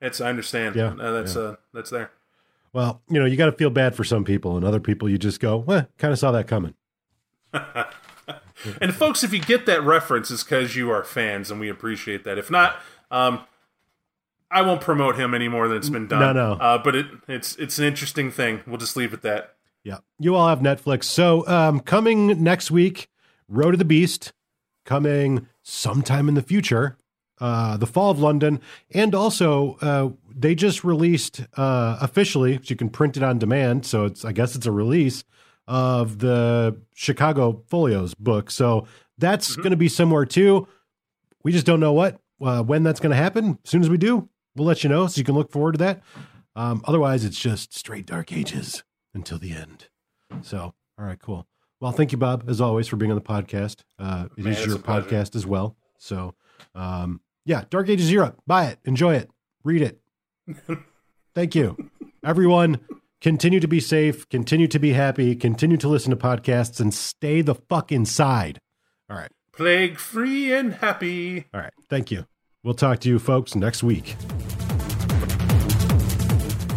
It's I understand. Yeah, Uh, that's uh, that's there. Well, you know, you got to feel bad for some people, and other people you just go, well, kind of saw that coming. And folks, if you get that reference, it's because you are fans, and we appreciate that. If not, um, I won't promote him any more than it's been done. No, no. Uh, but it, it's it's an interesting thing. We'll just leave it at that. Yeah. You all have Netflix. So, um, coming next week, Road to the Beast, coming sometime in the future, uh, The Fall of London, and also uh, they just released uh, officially, so you can print it on demand. So it's, I guess it's a release of the Chicago Folios book. So that's going to be somewhere too. We just don't know what. uh, when that's going to happen. As soon as we do, we'll let you know so you can look forward to that. Um, otherwise, it's just straight dark ages until the end. So, all right, cool. Well, thank you, Bob, as always, for being on the podcast. Uh, it Man, is your podcast as well. So, um, yeah, Dark Ages Europe. Buy it, enjoy it, read it. thank you, everyone. Continue to be safe. Continue to be happy. Continue to listen to podcasts and stay the fuck inside. All right. Plague free and happy. All right. Thank you. We'll talk to you folks next week.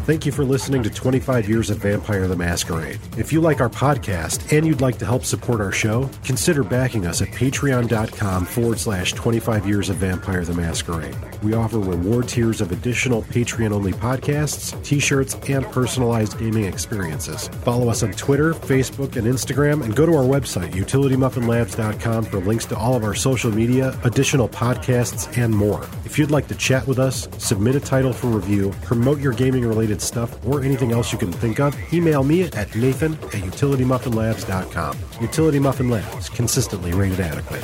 Thank you for listening to 25 Years of Vampire the Masquerade. If you like our podcast and you'd like to help support our show, consider backing us at patreon.com forward slash 25 Years of Vampire the Masquerade. We offer reward tiers of additional Patreon only podcasts, t shirts, and personalized gaming experiences. Follow us on Twitter, Facebook, and Instagram, and go to our website, utilitymuffinlabs.com, for links to all of our social media, additional podcasts, and more. If you'd like to chat with us, submit a title for review, promote your gaming related stuff, or anything else you can think of, email me at nathan at utilitymuffinlabs.com. Utility Muffin Labs, consistently rated adequate.